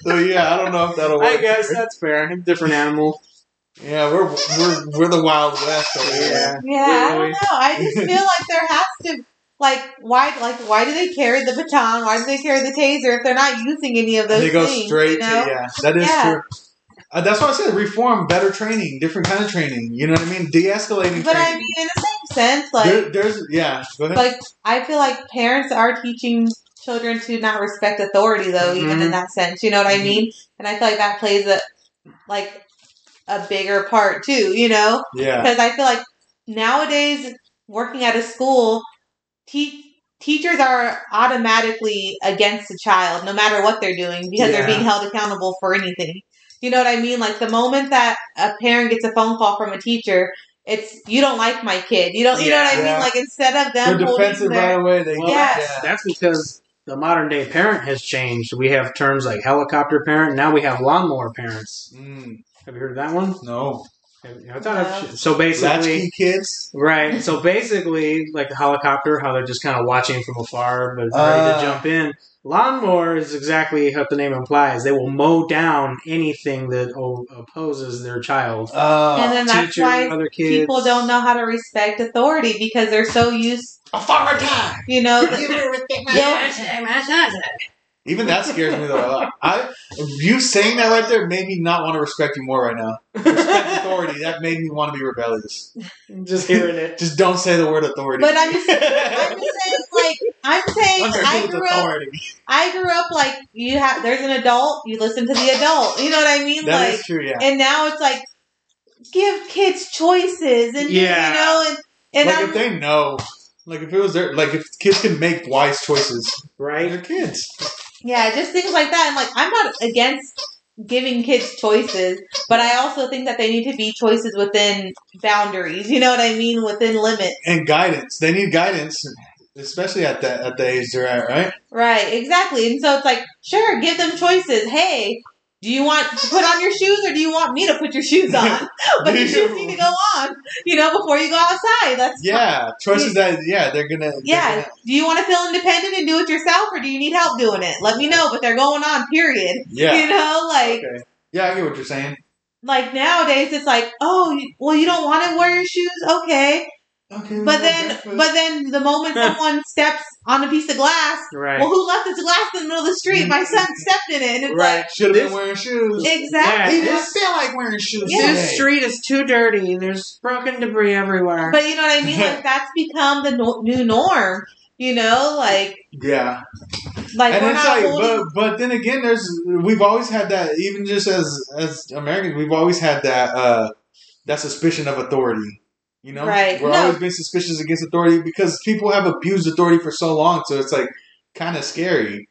So yeah, I don't know if that'll work. I guess that's fair. Different animal. Yeah, we're we're we're the Wild West over here. Yeah. Yeah, I don't know. I just feel like there has to like why like why do they carry the baton? Why do they carry the taser if they're not using any of those They go things? straight you know? to yeah. That is Yeah. true. Uh, that's why I said reform, better training, different kind of training. You know what I mean? De-escalating But I mean, in the same sense, like there, there's yeah. Go ahead. like I feel like parents are teaching children to not respect authority, though, even Mm-hmm. in that sense. You know what I mean? And I feel like that plays a like a bigger part too. You know? yeah. because I feel like nowadays working at a school, te- teachers are automatically against a child, no matter what they're doing, because Yeah. they're being held accountable for anything. You know what I mean? Like the moment that a parent gets a phone call from a teacher, it's you don't like my kid. You don't. You know what I Yeah. mean? Like instead of They're them holding defensive their, right away. They Well, Yes. yeah. That's because the modern day parent has changed. We have terms like helicopter parent. Now we have lawnmower parents. Mm, Have you heard of that one? no. I thought I've- So basically, kids. right. So basically, like the helicopter, how they're just kind of watching from afar, but ready Ah. to jump in. Lawnmower is exactly what the name implies. They will mow down anything that o- opposes their child. Uh, and then that's Teachers, why other kids. people don't know how to respect authority because they're so used. Authority. You know, Even that scares me though. I you saying that right there made me not want to respect you more right now. Respect *laughs* authority. That made me want to be rebellious. Just hearing it. Just don't say the word authority. but I'm just, I'm just saying, like, I'm saying, Under I whose grew up. I grew up like you have. There's an adult. You listen to the adult. You know what I mean? That is like, true. Yeah. and now it's like give kids choices, and Yeah. you know, and and like I'm, if they know, like if it was their, like if kids can make wise choices, Right? they're kids. yeah, just things like that. And like, I'm not against giving kids choices, but I also think that they need to be choices within boundaries. You know what I mean? Within limits. and guidance. They need guidance, especially at that at the age they're at, right? Right, exactly. And so it's like, sure, give them choices. Hey, do you want to put on your shoes or do you want me to put your shoes on? *laughs* *laughs* but your shoes need to go on, you know, before you go outside. That's Yeah, choices that yeah they're gonna they're Yeah. gonna- Do you want to feel independent and do it yourself or do you need help doing it? Let me know, but they're going on, period. yeah. You know, like Okay. Yeah, I get what you're saying. like nowadays it's like, "Oh, well you don't want to wear your shoes? Okay." Okay. But then but then the moment *laughs* someone steps on a piece of glass, Right. well who left this glass in the middle of the street? My son stepped in it and it's Right. should have been wearing shoes. like exactly. He Yeah, didn't feel like wearing shoes. Yeah. today. This street is too dirty. There's broken debris everywhere. But you know what I mean? Like *laughs* that's become the no- new norm. You know, like Yeah, like and we're it's not like, holding. but but then again, there's we've always had that. Even just as as Americans, we've always had that uh that suspicion of authority. You know, Right. We're No. always been suspicious against authority because people have abused authority for so long. So it's like kind of scary.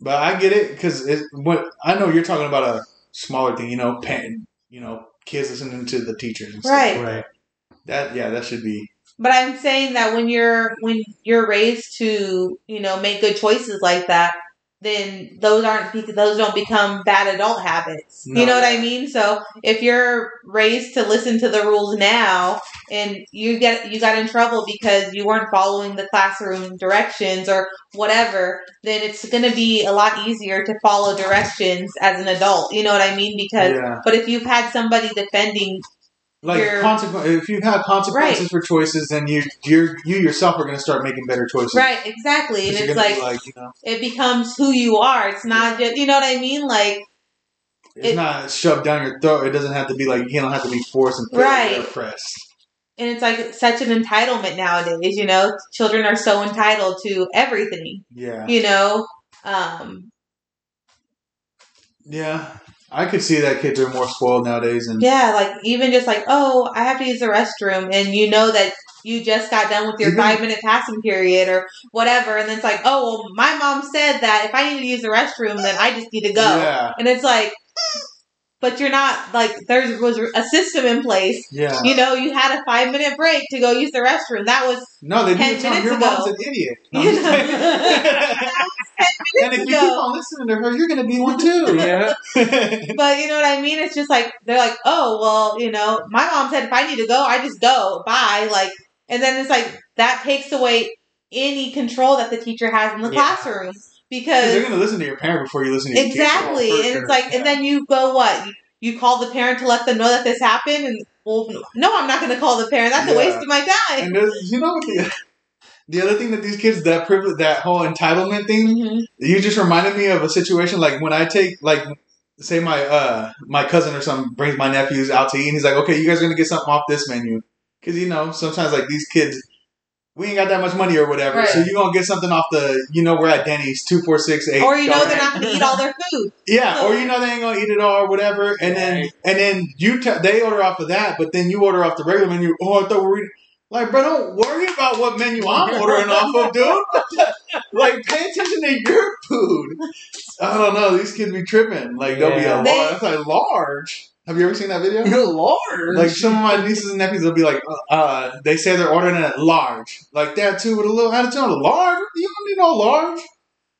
But I get it because it. What I know, you're talking about a smaller thing. You know, pen. You know, kids listening to the teachers. And stuff Right. like right. That yeah, that should be. But I'm saying that when you're when you're raised to you know make good choices like that, then those aren't those don't become bad adult habits. No. You know what I mean? So if you're raised to listen to the rules now and you get you got in trouble because you weren't following the classroom directions or whatever, then it's going to be a lot easier to follow directions as an adult. You know what I mean? Because Yeah. but if you've had somebody defending like consequ- if you've had consequences Right. for choices, then you you're you yourself are going to start making better choices. right exactly, and it's like like you know, it becomes who you are. It's not just you know what I mean. Like it's It- not shoved down your throat. It doesn't have to be like you don't have to be forced and Right. oppressed. and it's like such an entitlement nowadays. You know, children are so entitled to everything. Yeah, You know, um, yeah. I could see that kids are more spoiled nowadays, and yeah, like even just like oh, I have to use the restroom, and you know that you just got done with your five minute passing period or whatever, and then it's like oh, well, my mom said that if I need to use the restroom, then I just need to go, yeah, and it's like. But you're not like there was a system in place. Yeah. You know, you had a five minute break to go use the restroom. That was No, they Ten to tell your minutes mom's an idiot. *laughs* No, You know, *laughs* that was ten *laughs* and if you keep on listening to her, you're gonna be one too. Yeah. But you know what I mean? It's just like they're like, oh well, you know, my mom said if I need to go, I just go. Bye. Like, and then it's like that takes away any control that the teacher has in the Yeah. classroom because They're gonna listen to your parent before you listen to exactly, for and it's like, and then you go what? You, you call the parent to let them know that this happened, and well, no, I'm not going to call the parent. That's a waste of my time. And you know what the the other thing that these kids that privilege that whole entitlement thing Mhm. you just reminded me of a situation like when I take like say my uh my cousin or something brings my nephews out to eat and he's like okay you guys are gonna get something off this menu because you know sometimes like these kids we ain't got that much money or whatever Right. so you're gonna get something off the you know we're at Denny's two four six eight Or you know they're not *laughs* to eat all their food. yeah or you know they ain't gonna eat it all or whatever and then and then you t- they order off of that but then you order off the regular menu oh I thought we were eating like, bro, don't worry about what menu I'm *laughs* ordering off of, dude. *laughs* like, pay attention to your food. I don't know. These kids be tripping. Like, they'll be a Yeah. large. They- That's like large. Have you ever seen that video? *laughs* Good lord. Like some of my nieces and nephews will be like, uh, uh, they say they're ordering it large, like that too, with a little attitude. on Large? You don't need no large.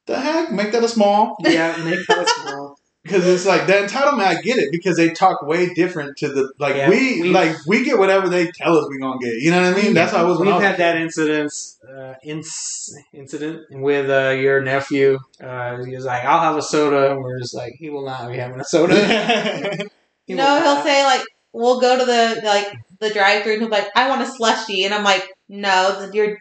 The heck? Make that a small. *laughs* yeah, make that small. *laughs* Because it's like the entitlement, I get it because they talk way different to the like Yeah, we, we- like we get whatever they tell us we gonna get. You know what I mean? That's how it was We've I was had that incident, uh, inc- incident with uh, your nephew. Uh, he was like, "I'll have a soda," and we're just like, "He will not be having a soda." He no, he'll not. say like, "We'll go to the like the drive-through," and he'll be like, "I want a slushy," and I'm like, "No, you're.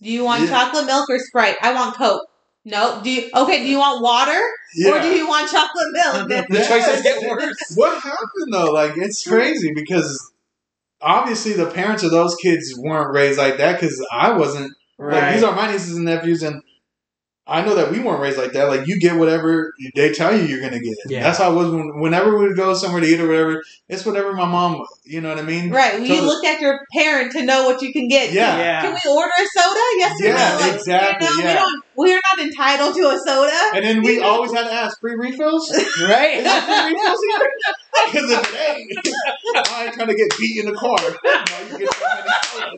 Do you want Yeah. chocolate milk or Sprite? I want Coke. No. Do you okay? Do you want water yeah. or do you want chocolate milk? *laughs* The choices get worse. *laughs* What happened though? Like it's crazy because obviously the parents of those kids weren't raised like that because I wasn't. Like Right. these are my nieces and nephews, and I know that we weren't raised like that. Like you get whatever they tell you you're gonna get. Yeah. That's how it was when, whenever we would go somewhere to eat or whatever. It's whatever my mom. You know what I mean? Right. We So the- looked at your parent to know what you can get. Yeah. Yeah. Can we order a soda? Yes or Yeah, no? Like, exactly, You know, yeah. we don't. We're not entitled to a soda. And then we *laughs* always had to ask free refills. *laughs* right? Is there free refills here? Because if it ain't, I ain't trying to get beat in the car. *laughs* No,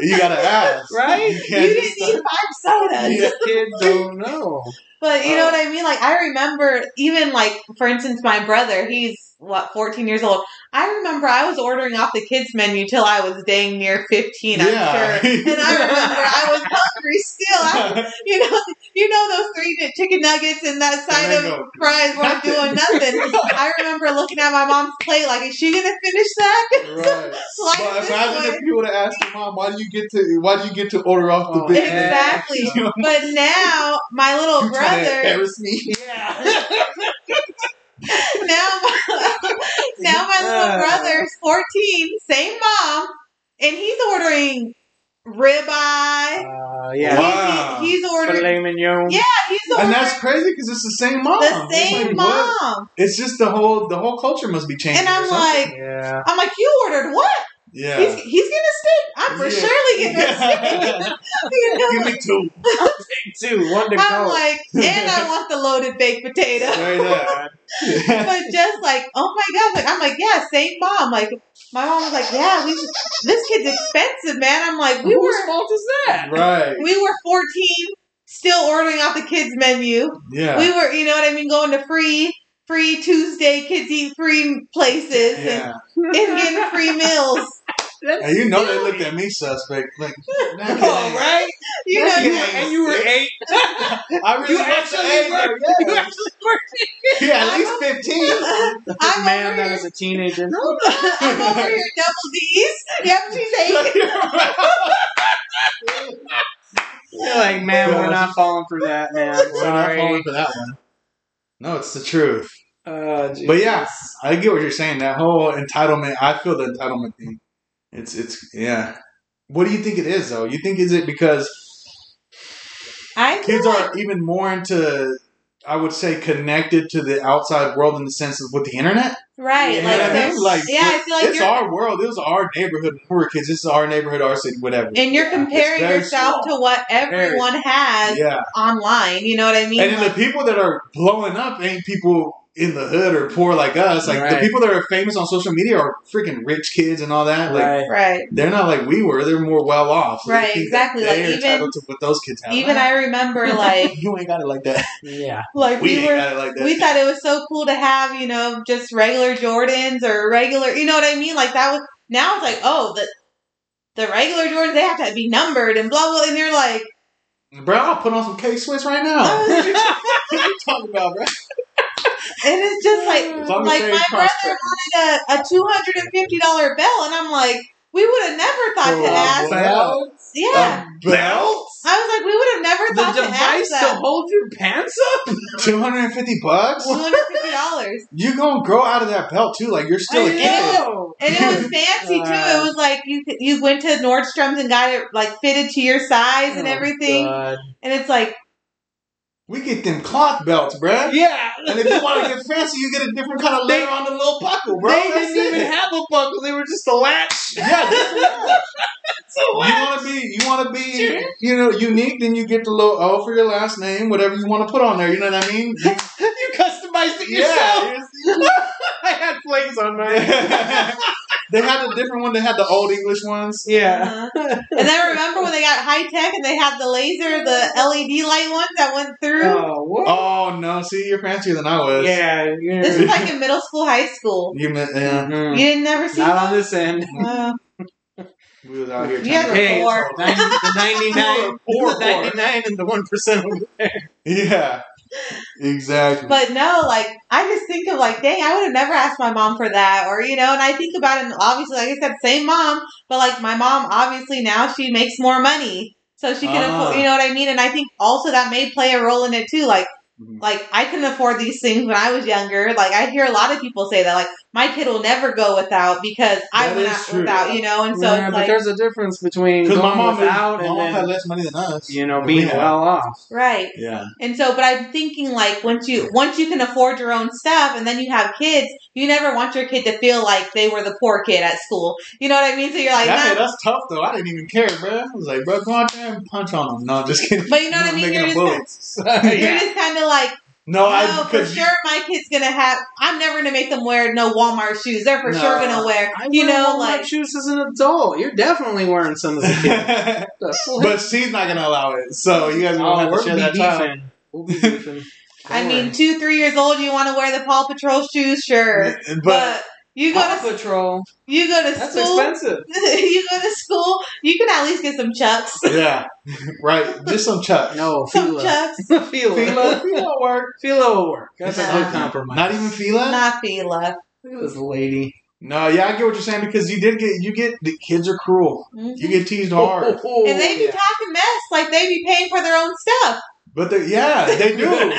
you get so many sodas. You gotta ask, *laughs* Right? You You didn't just need five sodas. Yeah. Kids don't know. But you know Oh. what I mean? Like I remember even like for instance my brother, he's what, 14 years old. I remember I was ordering off the kids menu till I was dang near 15, I'm Yeah. sure. And I remember I was *laughs* hungry still. I, you know, you know those three chicken nuggets and that side And of go, fries weren't *laughs* doing nothing. I remember looking at my mom's plate like, is she gonna finish that? Right. Slide *laughs* But it this imagine way. if you would have asked your mom, why do you get to why do you get to order off the Oh, big Exactly. You know, But now my little you brother embarrass me? Yeah. Now my, *laughs* now my little brother's 14, same mom, and he's ordering ribeye. Uh, yeah. Wow. He's, he's ordering. Filet mignon. Yeah, he's ordering And that's crazy because it's the same mom. the It's same like, what? mom. It's just the whole the whole culture must be changing. And I'm like, Yeah. I'm like, you ordered what? Yeah. He's he's gonna steak. I'm for Yeah. surely gonna steak. *laughs* You know? Give me two. Take *laughs* Two, one to I'm go. like, *laughs* and I want the loaded baked potato. But just like, oh my god, like I'm like, yeah, same mom. Like my mom was like, yeah, we, this kid's expensive, man. I'm like, we Whose were fault is that? right. we were 14, still ordering off the kids menu. Yeah. We were, you know what I mean, going to free free Tuesday kids eat free places yeah. and, and getting free meals. And you know they looked at me suspect. Like, *laughs* that Oh, right? You know, You- you- and you were eight. *laughs* I really You actually age were. her, You yeah. actually were. *laughs* Yeah, at least 15. I'm Man, over that here. was a teenager. I'm over here double D's. Yep, she's eight. You're like, man, we're not falling for that, man. We're not falling for that one. No, it's the truth. Uh, But yeah, I get what you're saying. That whole entitlement, I feel the entitlement thing. It's, it's, yeah. What do you think it is, though? You think is it because I kids like, are even more into I would say connected to the outside world in the sense of with the internet. Right. You know like, I mean? Like, yeah, I feel like it's our world. It was our neighborhood when we were kids. This is our neighborhood, our city, whatever. and you're comparing yourself to what everyone has Yeah. online. You know what I mean? And then the people that are blowing up ain't people in the hood or poor like us. Like Right. the people that are famous on social media are freaking rich kids and all that. Like Right. right. they're not like we were. They're more well off. So Right, think exactly. that Like, they're even- to what those kids have. Even I remember *laughs* like you ain't got it like that. Yeah. like We we ain't were got it like that. we thought it was so cool to have, you know, just regular Jordans or regular, you know what I mean? Like that was now it's like, oh, the the regular Jordans they have to be numbered and blah blah, and you're like, bro, I'll put on some K Swiss right now. *laughs* *laughs* what are you talking about, bro? And it's just like As like my cross brother wanted a, a two hundred and fifty dollar belt, and I'm like, we would have never thought For to a ask. belt? Yeah, A belt? I was like, we would have never The thought to ask. The device to hold your pants up? Two hundred and fifty bucks? Two hundred fifty dollars, You gonna grow out of that belt too? Like you're still a I kid. know. and it was *laughs* fancy too. It was like you you went to Nordstrom's and got it like fitted to your size and Oh, everything, God. and it's like We get them cloth belts, bruh. Yeah. And if you want to get fancy, you get a different kind of They- leather on the little buckle, bro. they That's didn't it. even have a buckle. They were just a latch. Yeah, just *laughs* a latch. So You want to be, you want to be, you know, unique. Then you get the little O for your last name, whatever you want to put on there. You know what I mean? You- *laughs* you customized it yourself. yeah. *laughs* I had flames on mine. They had a different one. They had the old English ones. yeah. Uh-huh. and then remember when they got high tech and they had the laser, the LED light ones that went through. Oh, what? Oh no! See, you're fancier than I was. yeah. yeah. This was like in middle school, high school. You meant yeah. Mhm. You didn't never see Not on this end. *laughs* Uh, We was out here. You had trying to- Hey, Four. the 90, the 99, *laughs* Four, the 99 and the 1% Yeah, exactly. but no, like I just think of like, dang, I would have never asked my mom for that, or you know. And I think about it. And obviously, like I said, same mom, but like my mom, obviously now she makes more money, so she can Ah. afford. You know what I mean? And I think also that may play a role in it too. Like Mhm. like I couldn't afford these things when I was younger. Like I hear a lot of people say that, like my kid will never go without because I went out true. without, you know. And so yeah, it's but like there's a difference between going my mom, without my and mom had then, less money than us. you know, being we well off. right. Yeah. And so, but I'm thinking like once you once you can afford your own stuff, and then you have kids, you never want your kid to feel like they were the poor kid at school. You know what I mean? So you're like, that nah. made tough though. I didn't even care, bro. I was like, bro, go out there and punch on them. No, I'm just kidding. But you know what I *laughs* mean? You're them just, bullets. *laughs* you're just *laughs* kind of like, No, no, I oh, for sure my kid's gonna have. I'm never gonna make them wear no Walmart shoes. They're for No. sure gonna wear. I You wear know, Walmart like shoes as an adult. You're definitely wearing some as a kid. but she's not gonna allow it. So you guys are gonna oh, have to share that time. We'll be beefing. I mean, worry. two, three years old, you want to wear the Paw Patrol shoes, sure. But, But you go Paw to Patrol. you go to That's school. expensive. *laughs* you go to school. You can at least get some chucks. *laughs* yeah, right. Just some chucks. No, Some Fila. chucks. *laughs* Fila. Fila, Fila work. Fila will work. That's a Nah. good compromise. Not even Fila. Not Fila. Look at this lady. No, yeah, I get what you're saying because you did get you get the kids are cruel. Mhm. You get teased hard, And they be Yeah. talking mess like they be paying for their own stuff. But they, yeah, they do. and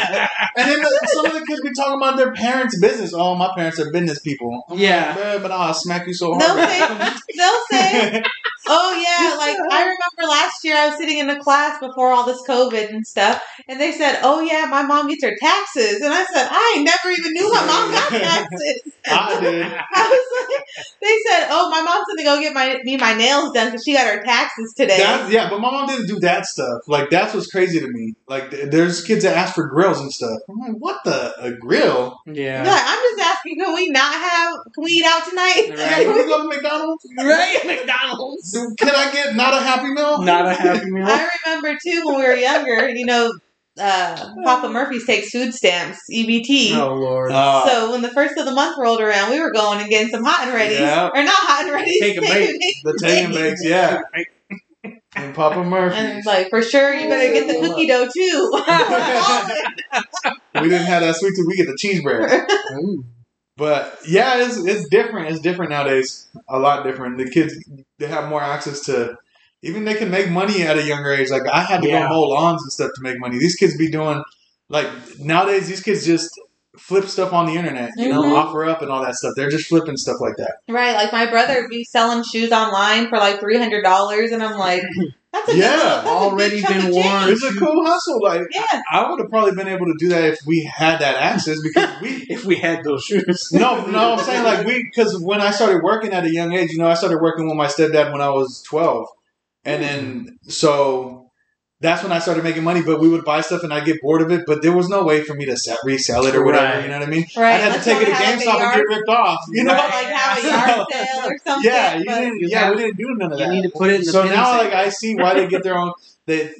then the, some of the kids be talking about their parents' business. Oh, my parents are business people. I'm Yeah. like, but I'll smack you so They'll hard. say, they'll say, *laughs* oh yeah, like I remember last year I was sitting in a class before all this COVID and stuff, and they said, oh yeah, my mom gets her taxes, and I said, I never even knew my mom got taxes. *laughs* I did. *laughs* I was like, they said, oh, my mom's gonna go get my me my nails done because she got her taxes today. That's, yeah, but my mom didn't do that stuff. Like that's what's crazy to me. Like there's kids that ask for grills and stuff. I'm like, what the a grill? Yeah. like, I'm just asking, can we not have? Can we eat out tonight? Right. Can we go to McDonald's? Right? *laughs* McDonald's. Do- Can I get not a Happy Meal? Not a happy meal. I remember too when we were younger. You know, uh, Papa Murphy's takes food stamps, EBT. Oh, Lord. Uh, So when the first of the month rolled around, we were going and getting some hot and ready, Yeah. or not hot and ready, Take a bake. the take and bakes, yeah. And Papa Murphy. And it's like, for sure, you better get the cookie dough too. *laughs* *laughs* we didn't have that sweet tooth. We get the cheese bread. *laughs* Ooh. But yeah, it's it's different. It's different nowadays. A lot different. The kids they have more access to. Even they can make money at a younger age. Like I had to Yeah. go mow lawns and stuff to make money. These kids be doing like nowadays. These kids just flip stuff on the internet. You know, Mhm. offer up and all that stuff. They're just flipping stuff like that. right, like my brother be selling shoes online for like three hundred dollars, and I'm like, *laughs* That's a Yeah. good, that's Already chunk been worn. It's a cool hustle. Like Yeah. I would have probably been able to do that if we had that access because we. *laughs* If we had those shoes. No, no, I'm saying like we because when I started working at a young age, you know, I started working with my stepdad when I was 12, and then so that's when I started making money. But we would buy stuff and I'd get bored of it. But there was no way for me to sell, resell it or whatever. Right. You know what I mean? Right. I had to Let's take it to not have, like, a GameStop and get ripped off. You know? Right. like have a yard *laughs* sale or something. Yeah, you but- didn't. You Yeah, we didn't do none of that. You that. need to put it in the so now, like, I see why they get their own. They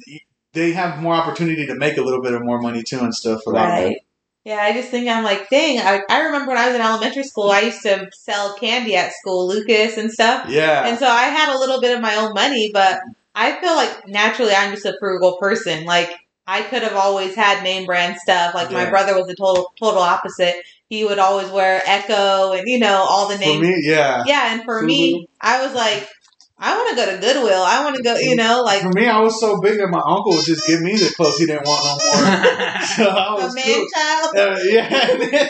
they have more opportunity to make a little bit of more money too and stuff. For that. Right. Yeah, I just think I'm like, dang, I, I remember when I was in elementary school, I used to sell candy at school, Lucas and stuff. Yeah. And so I had a little bit of my own money, but I feel like naturally I'm just a frugal person. Like I could have always had name brand stuff. Like my brother was the total total opposite. He would always wear Ecko and you know all the For names. me, yeah. yeah, and for me, I was like, I want to go to Goodwill. I want to go. You know, like For me, I was so big that my uncle would just give me the clothes he didn't want no more. *laughs* so I was man cool. child. Uh, yeah, *laughs* and, then-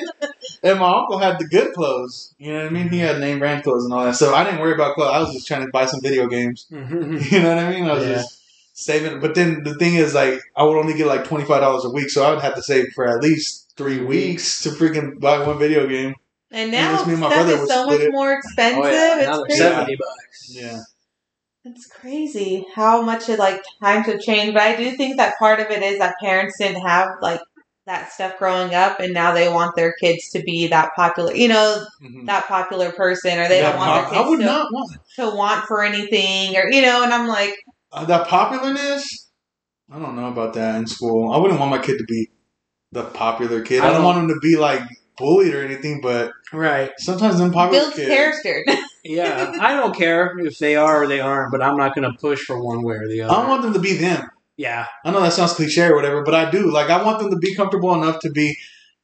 and my uncle had the good clothes. You know what I mean? He had name brand clothes and all that. So I didn't worry about clothes. I was just trying to buy some video games. *laughs* You know what I mean? I was Yeah. just saving. But then the thing is, like, I would only get like twenty five dollars a week, so I would have to save for at least three weeks to freaking buy one video game. And Yeah, now that's me and my stuff brother is so much it. more expensive. Oh, yeah. It's they're crazy. seventy bucks. Yeah. It's crazy how much it like times have changed. But I do think that part of it is that parents didn't have like that stuff growing up, and now they want their kids to be that popular. You know, Mhm. that popular person, or they That don't want pop- their I would to, not want to want for anything, or you know. And I'm like, uh, that popularness. I don't know about that in school. I wouldn't want my kid to be the popular kid. I, I don't don't- want him to be like bullied or anything, but Right. sometimes them popular builds kids. character. *laughs* Yeah. I don't care if they are or they aren't, but I'm not going to push for one way or the other. don't want them to be them. yeah. I know that sounds cliche or whatever, but I do. Like I want them to be comfortable enough to be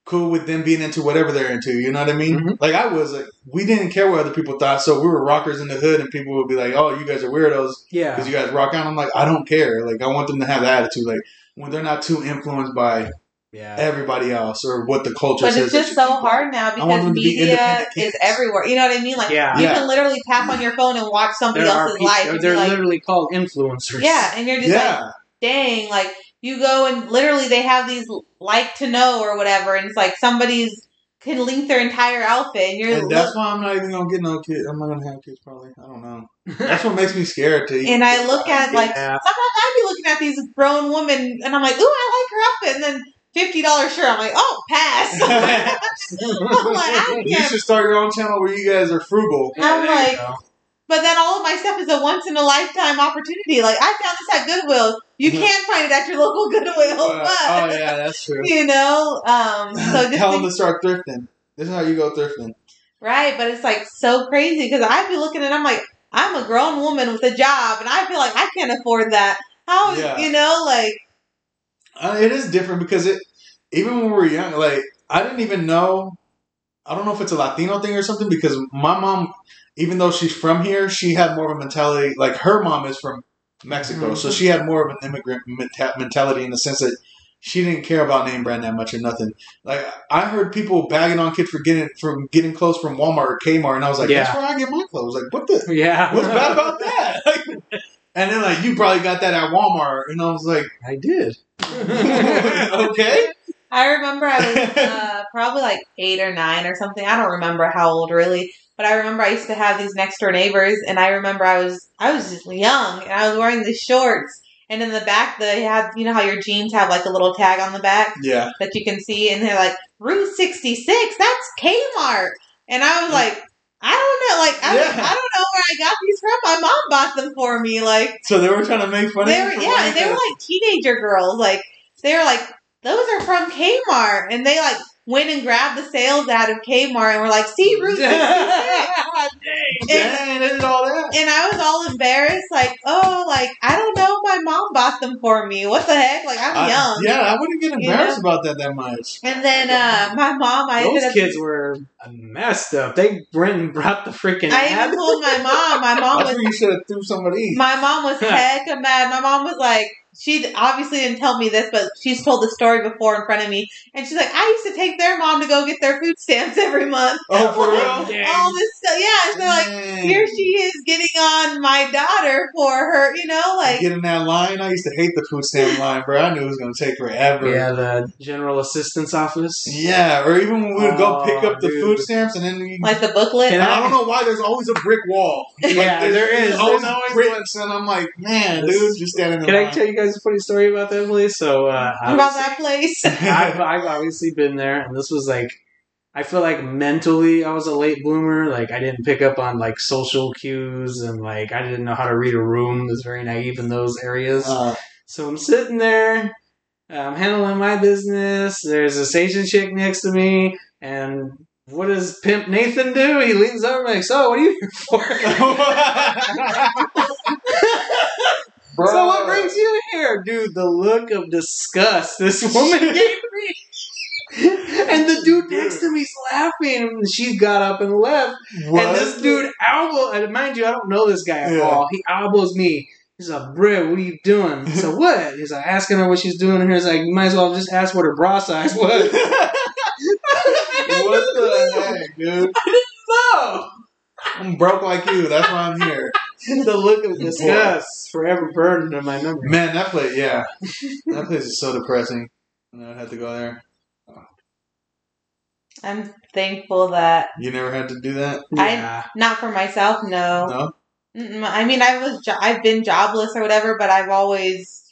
cool with them being into whatever they're into. You know what I mean? Mhm. Like I was like, we didn't care what other people thought, so we were rockers in the hood, and people would be like, "Oh, you guys are weirdos Yeah. because you guys rock out." I'm like, I don't care. Like I want them to have that attitude. Like when they're not too influenced by Yeah. everybody else or what the culture is. But says. it's just so hard now because them to be media is everywhere. You know what I mean? Like Yeah. you Yeah. can literally tap on your phone and watch somebody There else's people, life. they're like, literally called influencers. yeah, and you're just like, dang, like you go and literally they have these like to know or whatever, and it's like somebody's can link their entire outfit, and you're and that's look, why I'm not even gonna get no kids. I'm not gonna have kids probably. I don't know. *laughs* That's what makes me scared to. and I look at like Yeah. sometimes I be looking at these grown women, and I'm like, ooh, I like her outfit, and then fifty dollars shirt, I'm like, oh, pass. *laughs* *laughs* I'm like, I You should start your own channel where you guys are frugal. I'm you like. But then all of my stuff is a once in a lifetime opportunity. Like I found this at Goodwill. You can't find it at your local *laughs* Goodwill, Uh, but oh yeah, that's true. you know, um, so just Tell them to start thrifting. This is how you go thrifting. Right, but it's like so crazy because I'd be looking and I'm like, I'm a grown woman with a job, and I feel like I can't afford that. How Yeah. you know, like Uh, it is different because it even when we were young, like I didn't even know. I don't know if it's a Latino thing or something because my mom, even though she's from here, she had more of a mentality. Like her mom is from Mexico, so she had more of an immigrant menta- mentality in the sense that she didn't care about name brand that much or nothing. Like I heard people bagging on kids for getting from getting clothes from Walmart or Kmart, and I was like, Yeah. "That's where I get my clothes." Like, what the? Yeah. What's bad about that? *laughs* *laughs* and then like you probably got that at Walmart, and I was like, I did. *laughs* okay. I remember I was uh, probably like eight or nine or something. I don't remember how old really, but I remember I used to have these next door neighbors, and I remember I was I was just young and I was wearing these shorts, and in the back they had you know how your jeans have like a little tag on the back Yeah. that you can see, and they're like Route sixty six. That's Kmart, and I was like. I don't know, like I, Yeah. I don't know where I got these from. My mom bought them for me, like So they were trying to make fun of they were, for yeah, they were like teenager girls. Like they were like, those are from Kmart, and they like went and grabbed the sales out of Kmart and were like, see *laughs* Route 66. and, Dang, they did all that. and I was all embarrassed, like, oh, like I don't know, my mom bought them for me. What the heck? Like I'm I- young. yeah, I wouldn't get You embarrassed know? about that that much. And then uh, my mom, I Those up. kids were messed up. They went and brought the freaking. I ad- even told my mom. My *laughs* mom was you should have threw some of these. My mom was *laughs* heck mad. My mom was like, she obviously didn't tell me this, but she's told the story before in front of me, and she's like, I used to take their mom to go get their food stamps every month. Oh, for All- real? All this stuff, yeah. So like, here she is getting on my daughter for her, you know, like Getting that line. I used to hate the food stamp line, bro. I knew it was gonna take forever. Yeah, the general assistance office. Yeah, or even when we would go Oh, pick up the oh, dude. food stamps, and then you, like the booklet. And I don't know why there's always a brick wall. *laughs* Like, Yeah, there's- there is. there's always There's always bricks, and I'm like, man, dude, just standing in Can I tell you guys a funny story about that place? So, uh, about that place. *laughs* I've, I've obviously been there, and this was like, I feel like mentally I was a late bloomer. Like I didn't pick up on like social cues, and like I didn't know how to read a room. I was very naive in those areas. Uh, So I'm sitting there, I'm handling my business. There's this Asian chick next to me, and what does Pimp Nathan do? He leans over and like, "So, what are you here for?" *laughs* *laughs* So what brings you here, dude? The look of disgust this woman gave me. And the dude next to me's laughing, and she got up and left. What? And this dude elbow, and mind you, I don't know this guy at Yeah. all. He elbows me. He's like, "Bro, what are you doing?" *laughs* So what? He's like asking her what she's doing, and he's like, "You might as well just ask what her bra size *laughs* was." what the heck, dude? *laughs* no, I'm broke like you. That's why I'm here. *laughs* the look of disgust forever burned in my memory. Man, that place, yeah, that place is so depressing. And I had to go there. I'm thankful that You never had to do that. I- Yeah. not for myself. No. No, Mm-mm. I mean, I was jo- I've been jobless or whatever, but I've always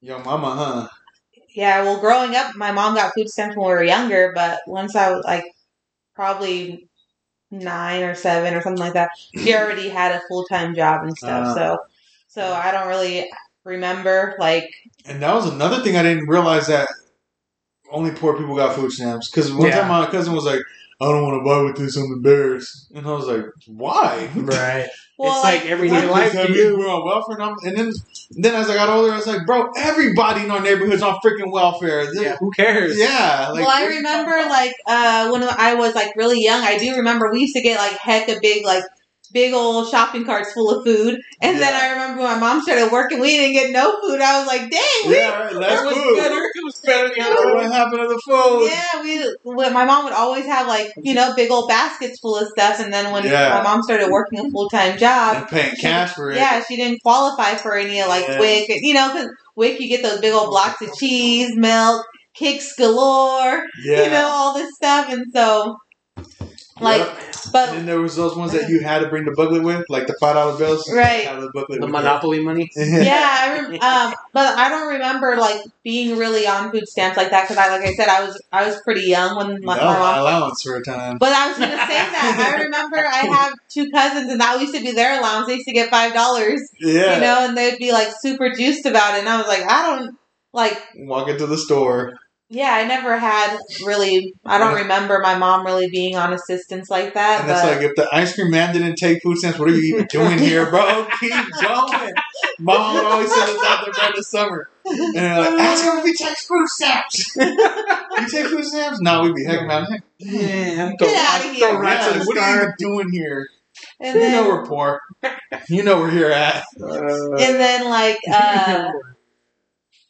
yo, mama, huh? yeah. Well, growing up, my mom got food stamps when we were younger, but once I was like probably nine or seven or something like that, she already had a full time job and stuff. Uh. so so I don't really remember like And that was another thing I didn't realize that only poor people got food stamps. Because one Yeah. time my cousin was like, "I don't want to buy with this. I'm embarrassed," and I was like, "Why?" Right. *laughs* well, it's like, everyday Like, life this to you. we're on welfare, and, I'm, and then then as I got older, I was like, "Bro, everybody in our neighborhood's on freaking welfare." Yeah, who cares? Yeah, like, well, I remember like uh, when I was like really young. I do remember we used to get like heck a big like big old shopping carts full of food, and then I remember when my mom started working, we didn't get no food. I was like, dang, we Yeah, that's was food. better. It was better other What happened to the food? Yeah, we. My mom would always have like you know big old baskets full of stuff, and then when Yeah. my mom started working a full time job, And paying cash for it. yeah, she didn't qualify for any like Yeah. WIC, you know, because WIC you get those big old blocks of cheese, milk, Kix galore, Yeah. you know, all this stuff, and so like, Yep. but And then there was those ones that you had to bring the booklet with, like the five dollar bills. Right. The booklet The with Monopoly money. *laughs* yeah, I rem- um, but I don't remember like being really on food stamps like that because I, like I said, I was I was pretty young when my, that my was my mom allowance for a time. But I was gonna say that. I *laughs* remember I have two cousins, and that used to be their allowance. They used to get five dollars, Yeah. you know, and they'd be like super juiced about it. And I was like, I don't like. Walk into the store. Yeah, I never had really. I don't remember my mom really being on assistance like that. And it's but like, if the ice cream man didn't take food stamps, what are you even doing here, bro? *laughs* Keep going. Mom would always send us out there during the summer. And they're like, ask him if he takes food stamps. *laughs* you take food stamps? No, we'd be hecking out. Heck, Yeah. Get outta here. Throw rats yeah, in the what are you even doing here? and You then know we're poor. You know where you're at. Uh, and then like *laughs* uh,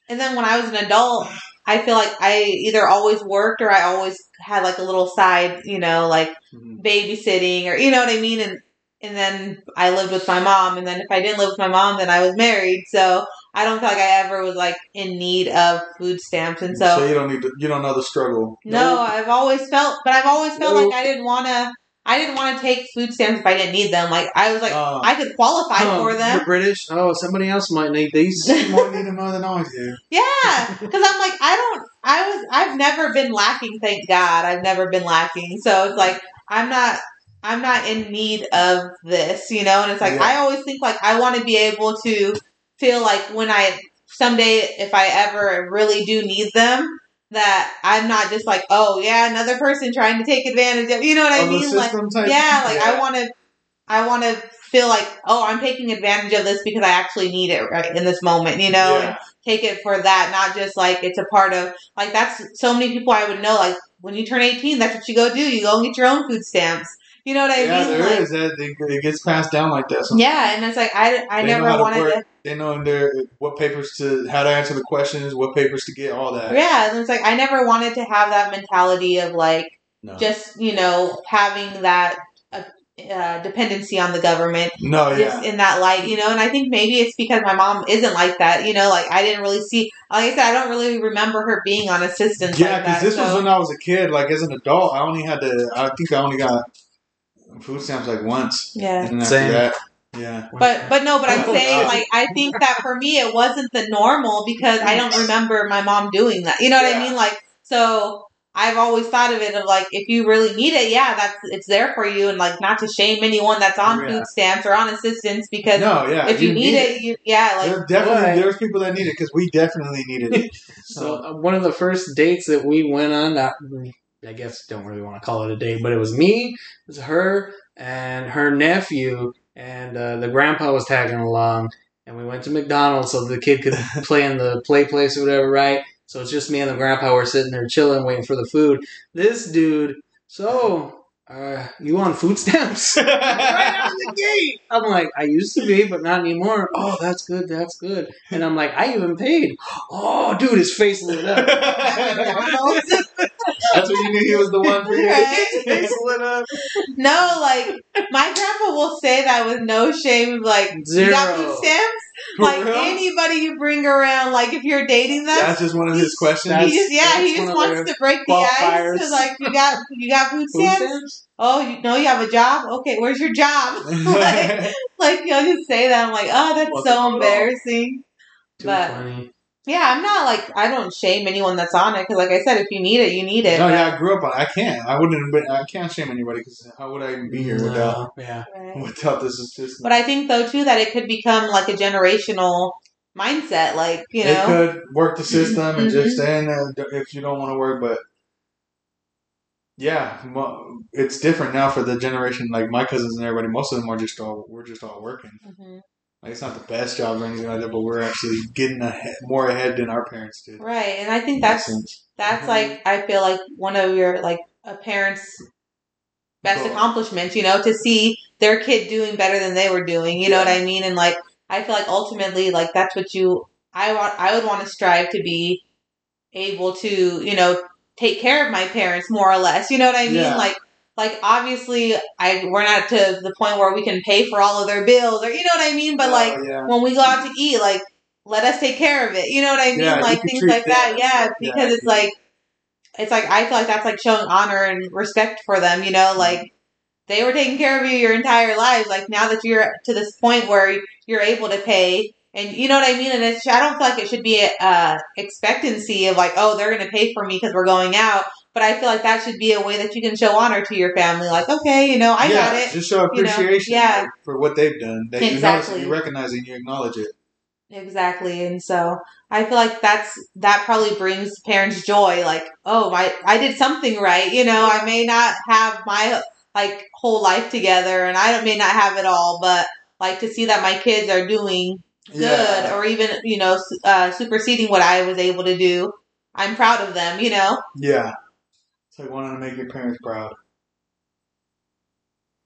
and then when I was an adult, I feel like I either always worked or I always had like a little side, you know, like Mhm. babysitting or you know what I mean and and then I lived with my mom and then if I didn't live with my mom then I was married so I don't feel like I ever was like in need of food stamps and so, you don't need to. You don't know the struggle. no I've always felt but I've always felt Nope. like I didn't want to I didn't want to take food stamps if I didn't need them like I was like Oh. I could qualify oh, for them You're British. Oh, somebody else might need these. *laughs* You more need them more than I do. Yeah, *laughs* because I'm like, I don't, I was, I've never been lacking. Thank God, I've never been lacking. So it's like I'm not, I'm not in need of this, you know. And it's like Yeah. I always think like I want to be able to feel like when I someday, if I ever really do need them, that I'm not just like, oh yeah, another person trying to take advantage of, you know what I mean? Like, type. yeah, like I want to, I want to feel like, oh, I'm taking advantage of this because I actually need it right in this moment, you know. Yeah. And take it for that, not just like it's a part of like that's so many people I would know. Like when you turn 18, that's what you go do. You go and get your own food stamps. You know what I Yeah, mean? there like, is. That it, it gets passed down like this. Yeah, and it's like I, I They never how to wanted to. They know in their what papers to how to answer the questions, what papers to get, all that. Yeah, and it's like I never wanted to have that mentality of like No, just you know having that uh, uh, dependency on the government no, just yeah, in that light, you know. And I think maybe it's because my mom isn't like that, you know. Like I didn't really see, like I said, I don't really remember her being on assistance. yeah. Because that, this was when I was a kid. Like as an adult, I only had to. I think I only got food stamps like once, yeah. and then Same. that, yeah. But but no, but I'm Oh, saying like I think that for me it wasn't the normal because I don't remember my mom doing that. You know what I mean? Like so I've always thought of it of like if you really need it, yeah, that's it's there for you and like not to shame anyone that's on Yeah. food stamps or on assistance because No, yeah. if you, need it, you yeah, like there definitely Right. there's people that need it because we definitely needed it. *laughs* So uh, one of the first dates that we went on, not, I guess don't really want to call it a date, but it was me, it was her, and her nephew, and uh, the grandpa was tagging along, and we went to McDonald's so the kid could *laughs* play in the play place or whatever, right? So it's just me and the grandpa were sitting there chilling, waiting for the food. This dude, so. Uh, you on food stamps? *laughs* right out of the gate. I'm like, I used to be, but not anymore. Oh, that's good, that's good. And I'm like, I even paid. Oh, dude, his face lit up. *laughs* That's when you knew he was the one for you. Right. His face lit up. no, like my grandpa will say that with no shame, like you got Zero. food stamps? *laughs* For Like real? anybody you bring around, like if you're dating them, That's just one of his questions. he just yeah, he just wants to break the ice to like you got you got food stamps. Oh, you know you have a job. Okay, where's your job? *laughs* *laughs* like, like he'll just say that. I'm like, oh, that's What's so embarrassing. Too But- funny. Yeah, I'm not like I don't shame anyone that's on it because, like I said, if you need it, you need it. no, but- yeah, I grew up on. I can't. I wouldn't. Have been, I can't shame anybody because how would I even be here No, without yeah. Right. without this assistance? But I think though too that it could become like a generational mindset. Like you know, it know, could work the system and just stay in if you don't want to work. But yeah, it's different now for the generation. Like my cousins and everybody, most of them are just all we're just all working. Mhm. Like it's not the best job or anything like that, but we're actually getting ahead, more ahead than our parents did. right? And I think In that's sense. that's Mhm. like I feel like one of your like a parent's best accomplishments. You know, to see their kid doing better than they were doing. You know what I mean? And like I feel like ultimately like that's what you I want. I would want to strive to be able to you know take care of my parents more or less. You know what I mean? Yeah. Like. Like obviously, I we're not to the point where we can pay for all of their bills, or you know what I mean. But like, Oh, yeah. when we go out to eat, like let us take care of it. You know what I mean? Yeah, like things like that. them. Yeah, Yeah, because I it's like it's like I feel like that's like showing honor and respect for them. You know, like they were taking care of you your entire lives. Like now that you're to this point where you're able to pay. And you know what I mean, and it's I don't feel like it should be a uh, expectancy of like, oh, they're going to pay for me because we're going out. But I feel like that should be a way that you can show honor to your family. Like, okay, you know, I yeah, got it. Just show you know, appreciation yeah. for what they've done. That Exactly. you, notice, you recognize and you acknowledge it. Exactly. And so I feel like that's that probably brings parents joy like, oh, I I did something right, you know, I may not have my like whole life together and I may not have it all, but like to see that my kids are doing good Yeah. or even, you know, uh, superseding what I was able to do. I'm proud of them, you know. Yeah. It's like wanting to make your parents proud.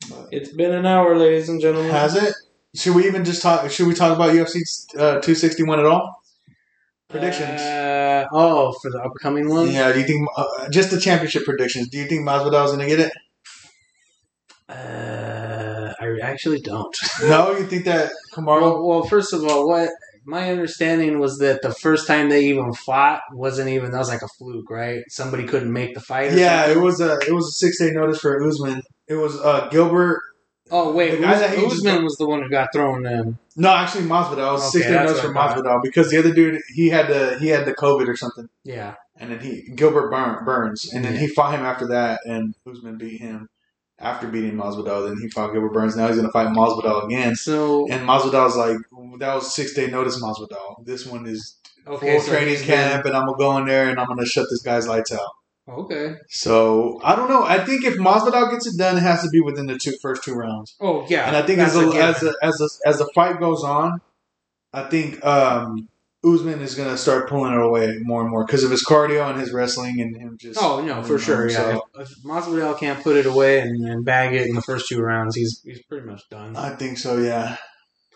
But- It's been an hour, ladies and gentlemen. Has it? Should we even just talk? Should we talk about UFC uh, 261 at all? Predictions. Uh, oh, for the upcoming one? yeah. Do you think uh, just the championship predictions? Do you think Masvidal's going to get it? Uh, I actually don't. No. You think that Kamaru? well, well, first of all, what my understanding was that the first time they even fought wasn't even that was like a fluke, right? Somebody couldn't make the fight. Or yeah, something? it was a it was a six day notice for Usman. It was uh, Gilbert. Oh wait, the guy Uz- that he just- Usman was the one who got thrown in. No, actually Masvidal. It was Okay, six day notice for Masvidal because the other dude he had the he had the COVID or something, Yeah. and then he Gilbert Burn, Burns, and then Yeah. he fought him after that, and Usman beat him after beating Masvidal. Then he fought Gilbert Burns. Now he's going to fight Masvidal again. So And Masvidal's like, that was six day notice, Masvidal. This one is okay, full so training he's been- camp, and I'm gonna go in there and I'm gonna shut this guy's lights out. Okay. So I don't know. I think if Masvidal gets it done, it has to be within the two first two rounds. Oh yeah, And I think as a the, as the, as the, as the fight goes on, I think um, Usman is gonna start pulling it away more and more because of his cardio and his wrestling and him just. Oh no, for sure. Yeah, if, if Masvidal can't put it away and, and bag it in the first two rounds, he's he's pretty much done. I think so. Yeah.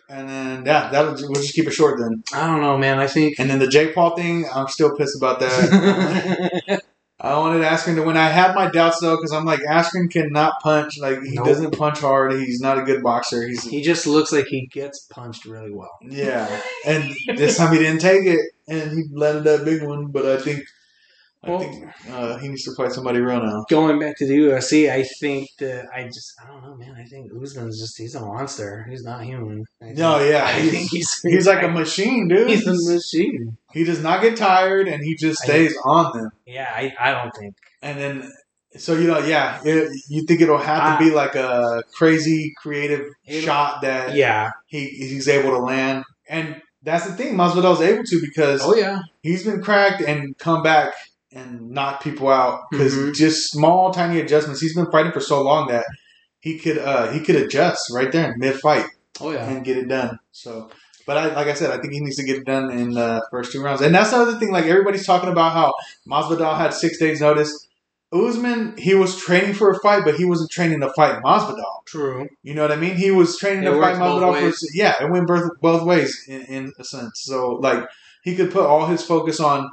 and then yeah, that'll we'll just keep it short then. I don't know, man. I think. And then the Jake Paul thing, I'm still pissed about that. *laughs* I wanted Askren to win. I had my doubts though, because I'm like Askren cannot punch. Like he Nope. doesn't punch hard. He's not a good boxer. He's he just looks like he gets punched really well. yeah. And this time he didn't take it, and he landed that big one. But I think. I Well- think uh, he needs to fight somebody real now. Going back to the UFC, I think that I just I don't know, man. I think Usman's just he's a monster. He's not human. I think- No, yeah, I he's- think he's He's like a machine, dude. he's a machine. He does not get tired, and he just I- stays on them. Yeah, I, I don't think. And then, so you know, yeah, it, you think it'll have to be like a crazy, creative shot that Yeah. he he's able to land, and that's the thing. Masvidal's able to because Oh yeah. he's been cracked and come back and knock people out because Mhm. just small, tiny adjustments. He's been fighting for so long that he could uh he could adjust right there in mid fight Oh yeah. and get it done. So, but I like I said, I think he needs to get it done in the first two rounds. And that's the other thing. Like everybody's talking about how Masvidal had six days notice. Usman, he was training for a fight, but he wasn't training to fight Masvidal. True. You know what I mean? He was training It to fight Masvidal. For, yeah, it went both, both ways in, in a sense. So like he could put all his focus on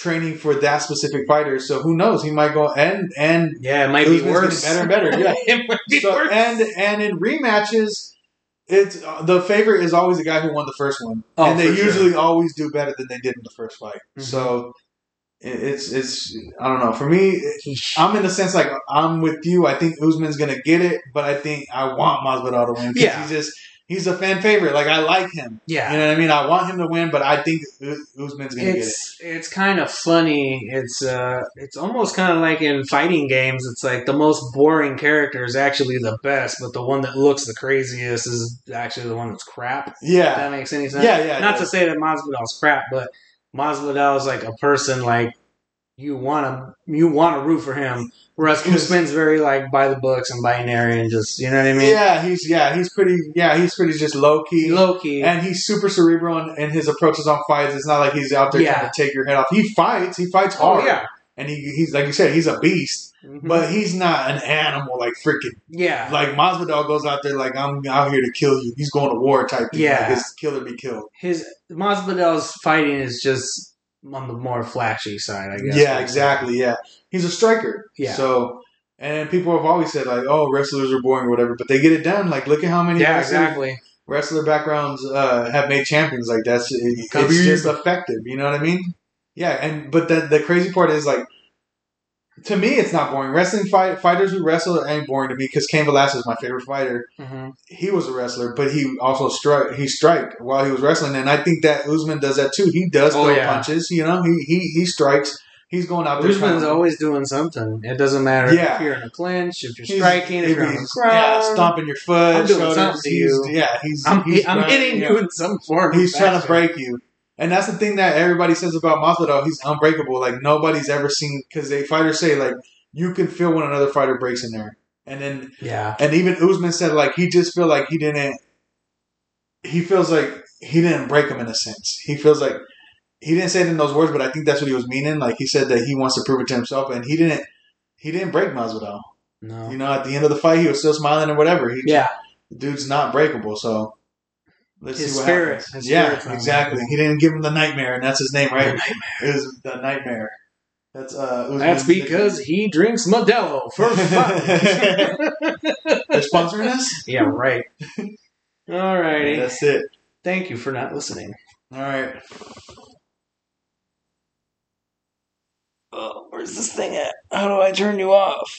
training for that specific fighter. So who knows? He might go and and Yeah, it might be worse. better and better. *laughs* Yeah. it might be so, worse. and and in rematches, it's uh, the favorite is always the guy who won the first one, Oh, and they for sure. usually always do better than they did in the first fight. Mhm. So it's it's I don't know. For me, I'm in the sense like I'm with you. I think Usman's gonna get it, but I think I want Masvidal to win. Yeah. he just he's a fan favorite. Like I like him. yeah. You know what I mean? I want him to win, but I think Usman's gonna get it. it's it's kind of funny. It's uh, it's almost kind of like in fighting games. It's like the most boring character is actually the best, but the one that looks the craziest is actually the one that's crap. If Yeah, that makes any sense. Yeah, yeah, Not yeah. to say that Masvidal's crap, but Masvidal is like a person like you want to you want to root for him. Whereas Usman's very like by the books and binary and just you know what I mean. yeah, he's yeah he's pretty yeah he's pretty just low key. Low key. and he's super cerebral and, in his approaches on fights. It's not like he's out there Yeah. trying to take your head off. He fights. He fights oh hard. yeah. And he, he's like you said, he's a beast. Mhm. But he's not an animal like freaking yeah. like Masvidal goes out there like I'm out here to kill you. He's going to war type thing. Yeah. Like, it's kill or be killed. his Masvidal's fighting is just on the more flashy side, I guess. Yeah, exactly. Yeah, he's a striker. Yeah. So. And people have always said like, "Oh, wrestlers are boring or whatever," but they get it done. Like, look at how many Yeah, exactly. wrestler backgrounds uh, have made champions. Like that's it, it's just effective. You know what I mean? Yeah, and but the the crazy part is like to me, it's not boring. Wrestling fight fighters who wrestle ain't boring to me because Cain Velasquez is my favorite fighter. hmm He was a wrestler, but he also struck. He strike while he was wrestling, and I think that Usman does that too. He does Oh, throw yeah. punches. You know, he he he strikes. He's going out there. Usman's always doing something. It doesn't matter Yeah. if you're in a clinch, if you're he's- striking, if you're on the ground. yeah, stomping your foot, I'm doing shoulders. something to he's, you. Yeah, he's. I'm, he's I'm hitting you in some form. He's trying to break you. And that's the thing that everybody says about Masvidal. He's unbreakable. Like nobody's ever seen because they fighters say like you can feel when another fighter breaks in there. And then Yeah. and even Usman said like he just feel like he didn't. He feels like he didn't break him in a sense. He feels like he didn't say it in those words, but I think that's what he was meaning. Like he said that he wants to prove it to himself, and he didn't. He didn't break Masvidal. No. You know, at the end of the fight, he was still smiling or whatever. He Yeah. the dude's not breakable. So let's His see what spirit- happens. his yeah, spirit's not exactly. He didn't give him the nightmare, and that's his name, right? The It was the nightmare. That's uh. Usman's That's because he drinks Modelo for *laughs* fun. they're sponsoring us. yeah, right. Alrighty. That's it. Thank you for not listening. All right. Oh, where's this thing at? How do I turn you off?